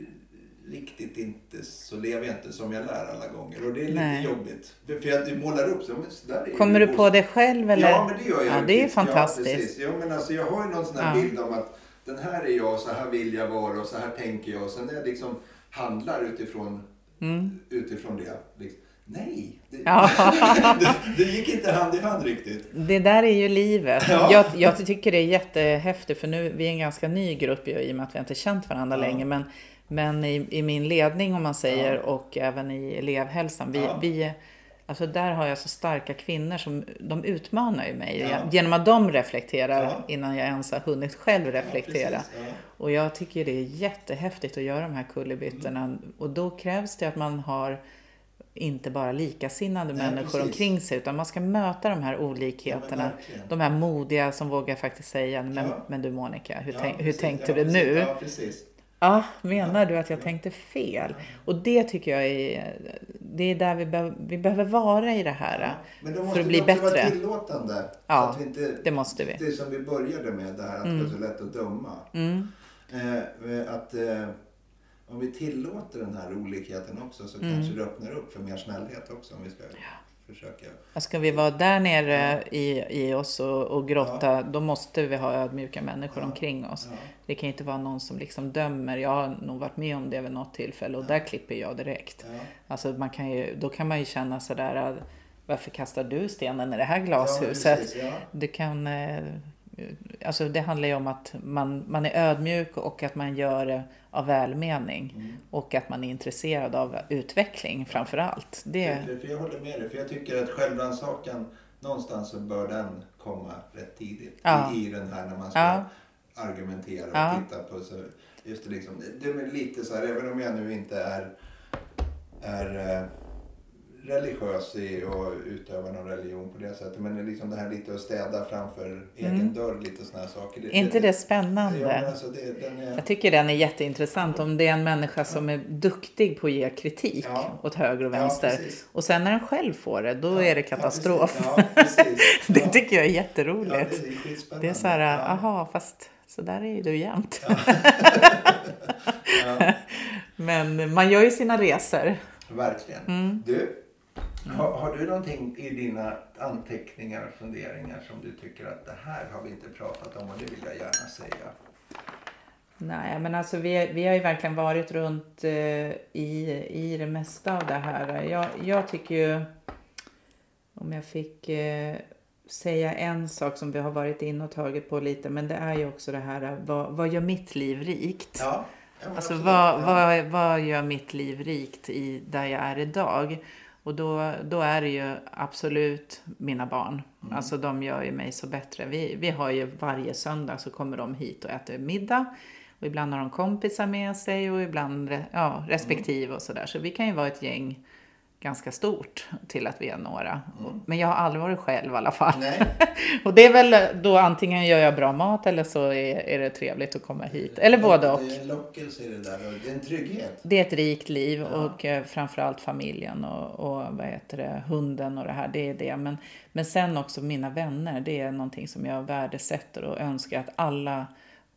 riktigt inte, så lever jag inte som jag lär alla gånger. Och det är lite Nej. jobbigt. För jag målar upp så, men så där är Kommer du på det själv eller? Ja, men det gör jag. Ja, det är fantastiskt. Ja, precis. Ja, men alltså, jag har ju någon sån här ja. bild om att den här är jag, så här vill jag vara och så här tänker jag. Och sen när jag liksom handlar utifrån, mm. utifrån det. Liksom, Nej, det, ja. [laughs] det, det, gick inte hand i hand riktigt. Det där är ju livet. Ja. Jag, jag, tycker det är jättehäftigt för nu, vi är en ganska ny grupp i och med att vi inte känt varandra ja. länge. Men, men i, i, min ledning om man säger ja. och även i elevhälsan. Vi, vi, alltså där har jag så starka kvinnor som de utmanar ju mig genom att de reflekterar innan jag ens har hunnit själv reflektera. Och jag tycker det är jättehäftigt att göra de här kullerbyttorna. Mm. Och då krävs det att man har inte bara likasinnade Nej, människor precis. omkring sig utan man ska möta de här olikheterna. Ja, de här modiga som vågar faktiskt säga men, ja. men du Monica, hur, ja, tänk, hur tänkte du nu? Ja, precis. Ja, menar du att jag tänkte fel? Och det tycker jag är, det är där vi, behöver vi behöver vara i det här. Men då för måste att vi bli också vara bättre. tillåtande. Ja, så att vi inte, det måste vi. Det som vi började med, det här att det är så lätt att döma. Mm. Eh, att eh, om vi tillåter den här olikheten också så Mm. kanske det öppnar upp för mer snällhet också om vi ska försöka. Ska vi vara där nere i, i oss och, och grotta, då måste vi ha ödmjuka människor omkring oss. Ja. Det kan inte vara någon som liksom dömer. Jag har nog varit med om det vid något tillfälle och där klipper jag direkt. Ja. Alltså man kan ju, då kan man ju känna sådär, att, varför kastar du stenen i det här Ja, glashuset? precis, ja. Du kan, eh, alltså det handlar ju om att man, man är ödmjuk och att man gör det av välmening. Mm. Och att man är intresserad av utveckling framför allt. Det, För, jag håller med dig, för jag tycker att självrannsakan någonstans så bör den komma rätt tidigt Ja. i, i den här när man ska Ja. argumentera och Ja. titta på så just det liksom, det är lite så här, även om jag nu inte är, är eh, religiös i och utövar någon religion på det sättet. Men det är liksom det här lite att städa framför egen dörr, lite sådana här saker. är inte Mm. det spännande? Ja, alltså det, är, Jag tycker den är jätteintressant om det är en människa som är duktig på att ge kritik Ja. åt höger och Ja, vänster. precis. och sen när den själv får det, då är det katastrof. Ja, precis. Ja, [laughs] det Ja. tycker jag är Ja, jätteroligt. det är det är så här, Ja. aha, fast så där är ju du jämt. [laughs] Men man gör ju sina resor. Verkligen. Mm. Du, har, har du någonting i dina anteckningar och funderingar som du tycker att det här har vi inte pratat om och det vill jag gärna säga? Nej, men alltså vi, vi har ju verkligen varit runt eh, i, i det mesta av det här. Jag, jag tycker ju, om jag fick eh, säga en sak som vi har varit inne och tagit på lite, men det är ju också det här, vad, vad gör mitt liv rikt? Ja. Alltså vad, vad, vad gör mitt liv rikt i där jag är idag? Och då, då är det ju absolut mina barn. Mm. Alltså de gör ju mig så bättre. Vi, vi har ju varje söndag så kommer de hit och äter middag. Och ibland har de kompisar med sig och ibland ja, respektive och sådär. Så vi kan ju vara ett gäng ganska stort till att vi är några. Och- Men jag har aldrig varit själv i alla fall. Mm. [laughs] Och det är väl då antingen gör jag bra mat eller så är, är det trevligt att komma hit. Eller både och. Det är en lockelse i det där det är en trygghet. Det är ett rikt liv och eh, framförallt familjen och, och vad heter det, hunden och det här. Det är det. Men, men sen också mina vänner. Det är någonting som jag värdesätter och önskar att alla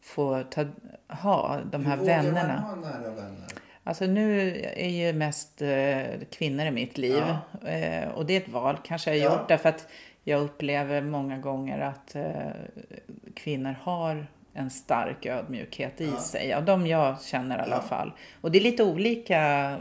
får ta, ha de här Hur vågar vännerna. man ha nära vänner? Alltså nu är ju mest eh, kvinnor i mitt liv. Eh, och det är ett val kanske jag har Ja. gjort därför att jag upplever många gånger att eh, kvinnor har en stark ödmjukhet i Ja. sig. Ja, de jag känner i alla Ja. fall. Och det är lite olika,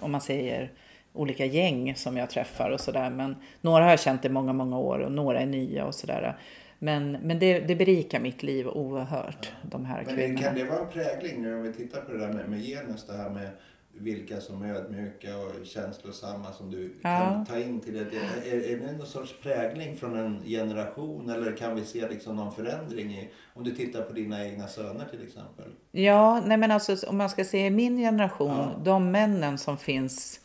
om man säger olika gäng som jag träffar och sådär. Men några har jag känt i många, många år och några är nya och sådär. Men, men det, det berikar mitt liv oerhört, de här Men kvinnorna. kan det vara en prägling nu om vi tittar på det där med, med genus, det här med vilka som är ödmjuka och känslosamma som du Ja. kan ta in till det. Är, är det någon sorts prägling från en generation eller kan vi se liksom någon förändring i, om du tittar på dina egna söner till exempel? Ja, nej men alltså om man ska se min generation, Ja. de männen som finns,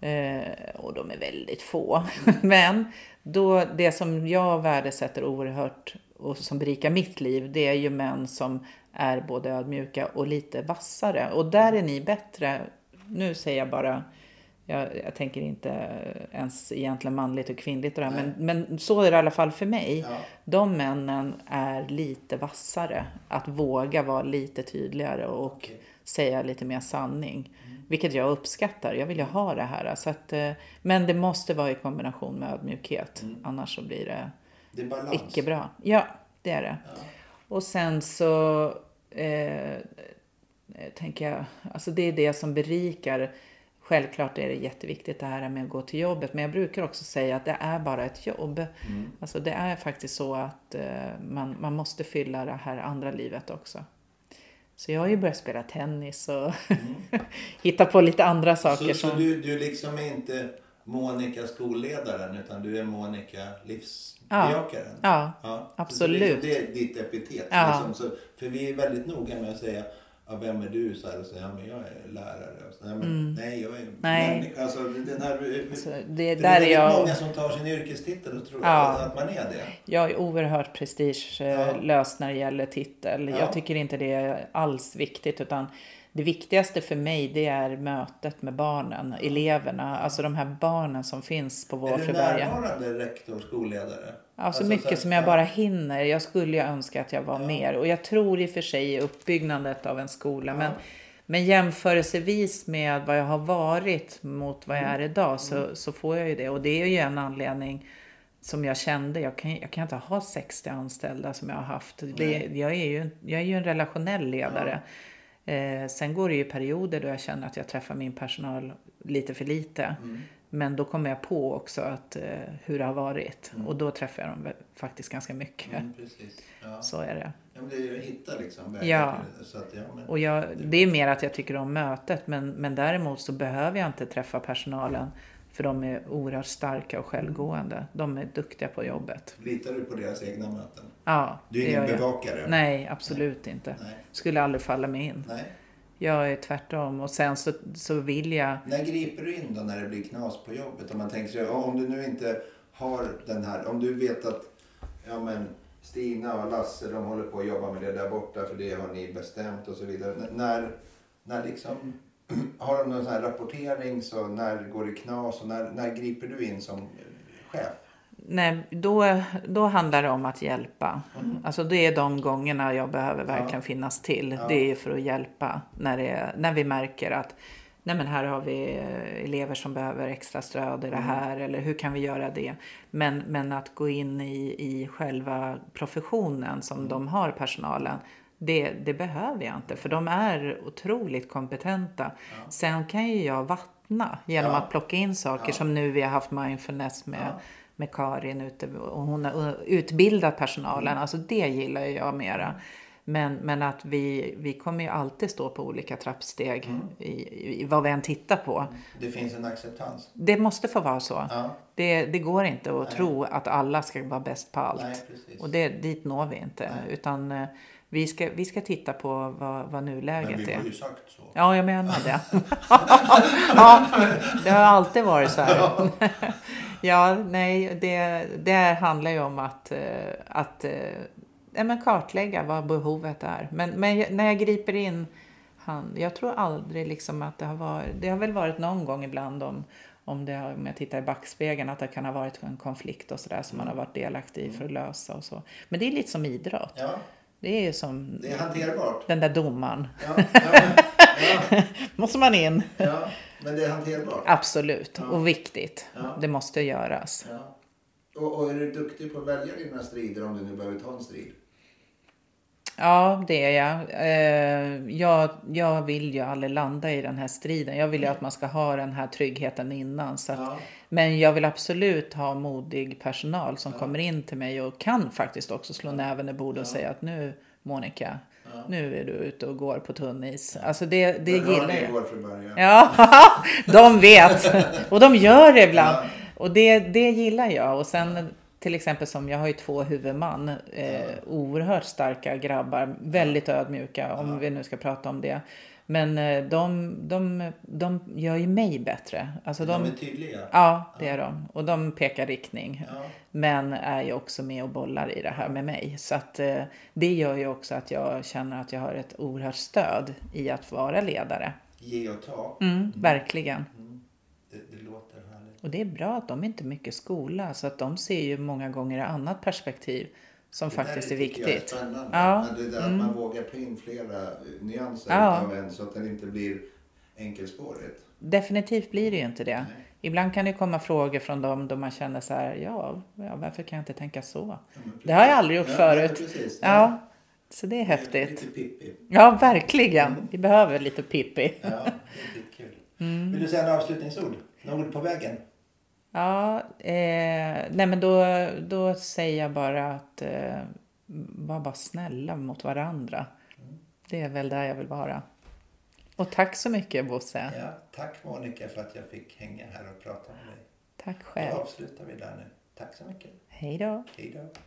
eh, och de är väldigt få, [laughs] men då det som jag värdesätter oerhört och som berikar mitt liv, det är ju män som är både ödmjuka och lite vassare. Och där är ni bättre. Nu säger jag bara, jag, jag tänker inte ens egentligen manligt och kvinnligt och det här, men, men så är det i alla fall för mig. Ja. De männen är lite vassare. Att våga vara lite tydligare och Okej. säga lite mer sanning. Vilket jag uppskattar. Jag vill ju ha det här. Så att, eh, men det måste vara i kombination med ödmjukhet. Annars så blir det Det är balans. icke bra. Ja, det är det. Ja. Och sen så eh, eh, tänker jag, alltså det är det som berikar. Självklart är det jätteviktigt det här med att gå till jobbet, men jag brukar också säga att det är bara ett jobb. Alltså det är faktiskt så att eh, man, man måste fylla det här andra livet också. Så jag har ju börjat spela tennis och [laughs] hitta på lite andra saker. Så, så som, du, du liksom är inte Monica skolledaren utan du är Monica livsbejakaren? ja, Ja, absolut. Så det, är liksom, det är ditt epitet. Ja. Liksom. Så, för vi är väldigt noga med att säga Ja, vem är du? Så här, och så, ja, men jag är lärare. Och så, ja, men, Nej, jag är Mm. Nej. människa. Alltså, den här, Så för det, det är där är väldigt jag, många som tar sin yrkestitel och tror Ja. att man är det. jag är oerhört Ja. prestigelös när det gäller titel. Ja. Jag tycker inte det är alls viktigt utan det viktigaste för mig det är mötet med barnen, eleverna, alltså de här barnen som finns på Är du närvarande rektor, skolledare? Alltså, så mycket här- som jag ja. bara hinner. Jag skulle ju önska att jag var Ja. mer. Och jag tror i och för sig i uppbyggnadet av en skola. Ja. Men, men jämförelsevis med vad jag har varit mot vad jag är idag så, så får jag ju det. Och det är ju en anledning som jag kände. Jag kan, jag kan inte ha 60 anställda som jag har haft. Det, jag, är ju, jag är ju en relationell ledare. Eh, sen går det ju perioder då jag känner att jag träffar min personal lite för lite. Men då kommer jag på också att, eh, hur det har varit. Och då träffar jag dem faktiskt ganska mycket. Mm. Ja. Så är det. Ja, men det är ju att hitta liksom vägar Ja. till det. Så att, ja, men, Och jag, det är mer att jag tycker om mötet. Men, men däremot så behöver jag inte träffa personalen. För de är oerhört starka och självgående. De är duktiga på jobbet. Litar du på deras egna möten? Ja, Du är ingen jag. bevakare? Nej, absolut inte. Nej. Skulle aldrig falla mig in. Nej. Jag är tvärtom. Och sen så, så vill jag... När griper du in då när det blir knas på jobbet? Om man tänker sig, om du nu inte har den här, om du vet att ja, men Stina och Lasse de håller på att jobba med det där borta för det har ni bestämt och så vidare. N- När, när liksom, [clears throat] har de någon sån rapportering så när går det knas och när, när griper du in som chef? Nej, då, då handlar det om att hjälpa. Alltså det är de gångerna jag behöver verkligen Ja. finnas till. Ja. Det är för att hjälpa. När, det, när vi märker att Nej men här har vi eh, elever som behöver extra stöd i det här eller hur kan vi göra det? Men, men att gå in i, i själva professionen som de har personalen det, det behöver jag inte för de är otroligt kompetenta. Sen kan ju jag vattna genom Ja. att plocka in saker Ja. som nu vi har haft mindfulness med, Ja. med Karin ute och hon har utbildat personalen. Mm. Alltså det gillar ju jag mera. Men, men att vi, vi kommer ju alltid stå på olika trappsteg Mm. i, i vad vi än tittar på. Det finns en acceptans? Det måste få vara så. Ja. Det, det går inte att Nej. tro att alla ska vara bäst på allt. Nej, och det, dit når vi inte. Nej. Utan eh, vi ska, vi ska titta på vad, vad nuläget Men vi är. har ju sagt så. Ja, jag menar det. [laughs] [laughs] ja, det har alltid varit så här. [laughs] ja, nej, det, det handlar ju om att, eh, att eh, ja, men kartlägga vad behovet är. Men, men när jag griper in han, jag tror aldrig liksom att det har varit, det har väl varit någon gång ibland om, om, det, om jag tittar i backspegeln att det kan ha varit en konflikt och sådär som man har varit delaktig i för att lösa och så. Men det är lite som idrott. Ja, Det är som det är hanterbart. den där domaren. Ja, ja, ja, [laughs] Måste man in. ja, men det är hanterbart. Absolut, och viktigt. Det måste göras. Och, och är du duktig på att välja dina strider om du nu behöver ta en strid? Ja, det är jag. Eh, jag. Jag vill ju aldrig landa i den här striden. Jag vill ju att man ska ha den här tryggheten innan. Så att. Men jag vill absolut ha modig personal som kommer in till mig och kan faktiskt också slå näven i bordet och säga att nu Monica, nu är du ute och går på tunn is. Alltså det, det Men gillar jag. går för början. Ja, [laughs] de vet. Och de gör det ibland. Ja. Och det, det gillar jag. Och sen till exempel som jag har ju två huvudman. Eh, oerhört starka grabbar. Väldigt ödmjuka om vi nu ska prata om det. Men eh, de, de, de gör ju mig bättre. Alltså De de, är tydliga. ja, det är de. Och de pekar riktning. Ja. Men är ju också med och bollar i det här med mig. Så att eh, det gör ju också att jag känner att jag har ett oerhört stöd i att vara ledare. Ge och ta. Mm, verkligen. Det, det låter härligt. Och det är bra att de inte är mycket skola så att de ser ju många gånger ett annat perspektiv som faktiskt är det tycker jag viktigt. Är spännande. Ja, det där att man vågar ta in flera eh, nyanser Ja. av en så att den inte blir enkelspårigt. Definitivt blir det ju inte det. Nej. Ibland kan det komma frågor från dem då man känner så här, ja, ja varför kan jag inte tänka så? Ja, Det har jag aldrig gjort Ja, förut. precis. Ja, så det är häftigt. Lite pippi. Ja, verkligen. Vi behöver lite Pippi. Ja, det är skitkul. Mm. Vill du säga en avslutningsord? Några ord på vägen? Ja, eh, nej men då, då säger jag bara att eh, var bara snälla mot varandra. Det är väl där jag vill vara. Och tack så mycket Bosse. Ja, tack Monica för att jag fick hänga här och prata med dig. Tack Då själv. avslutar vi där nu. Tack så mycket. Hej då. Hej då.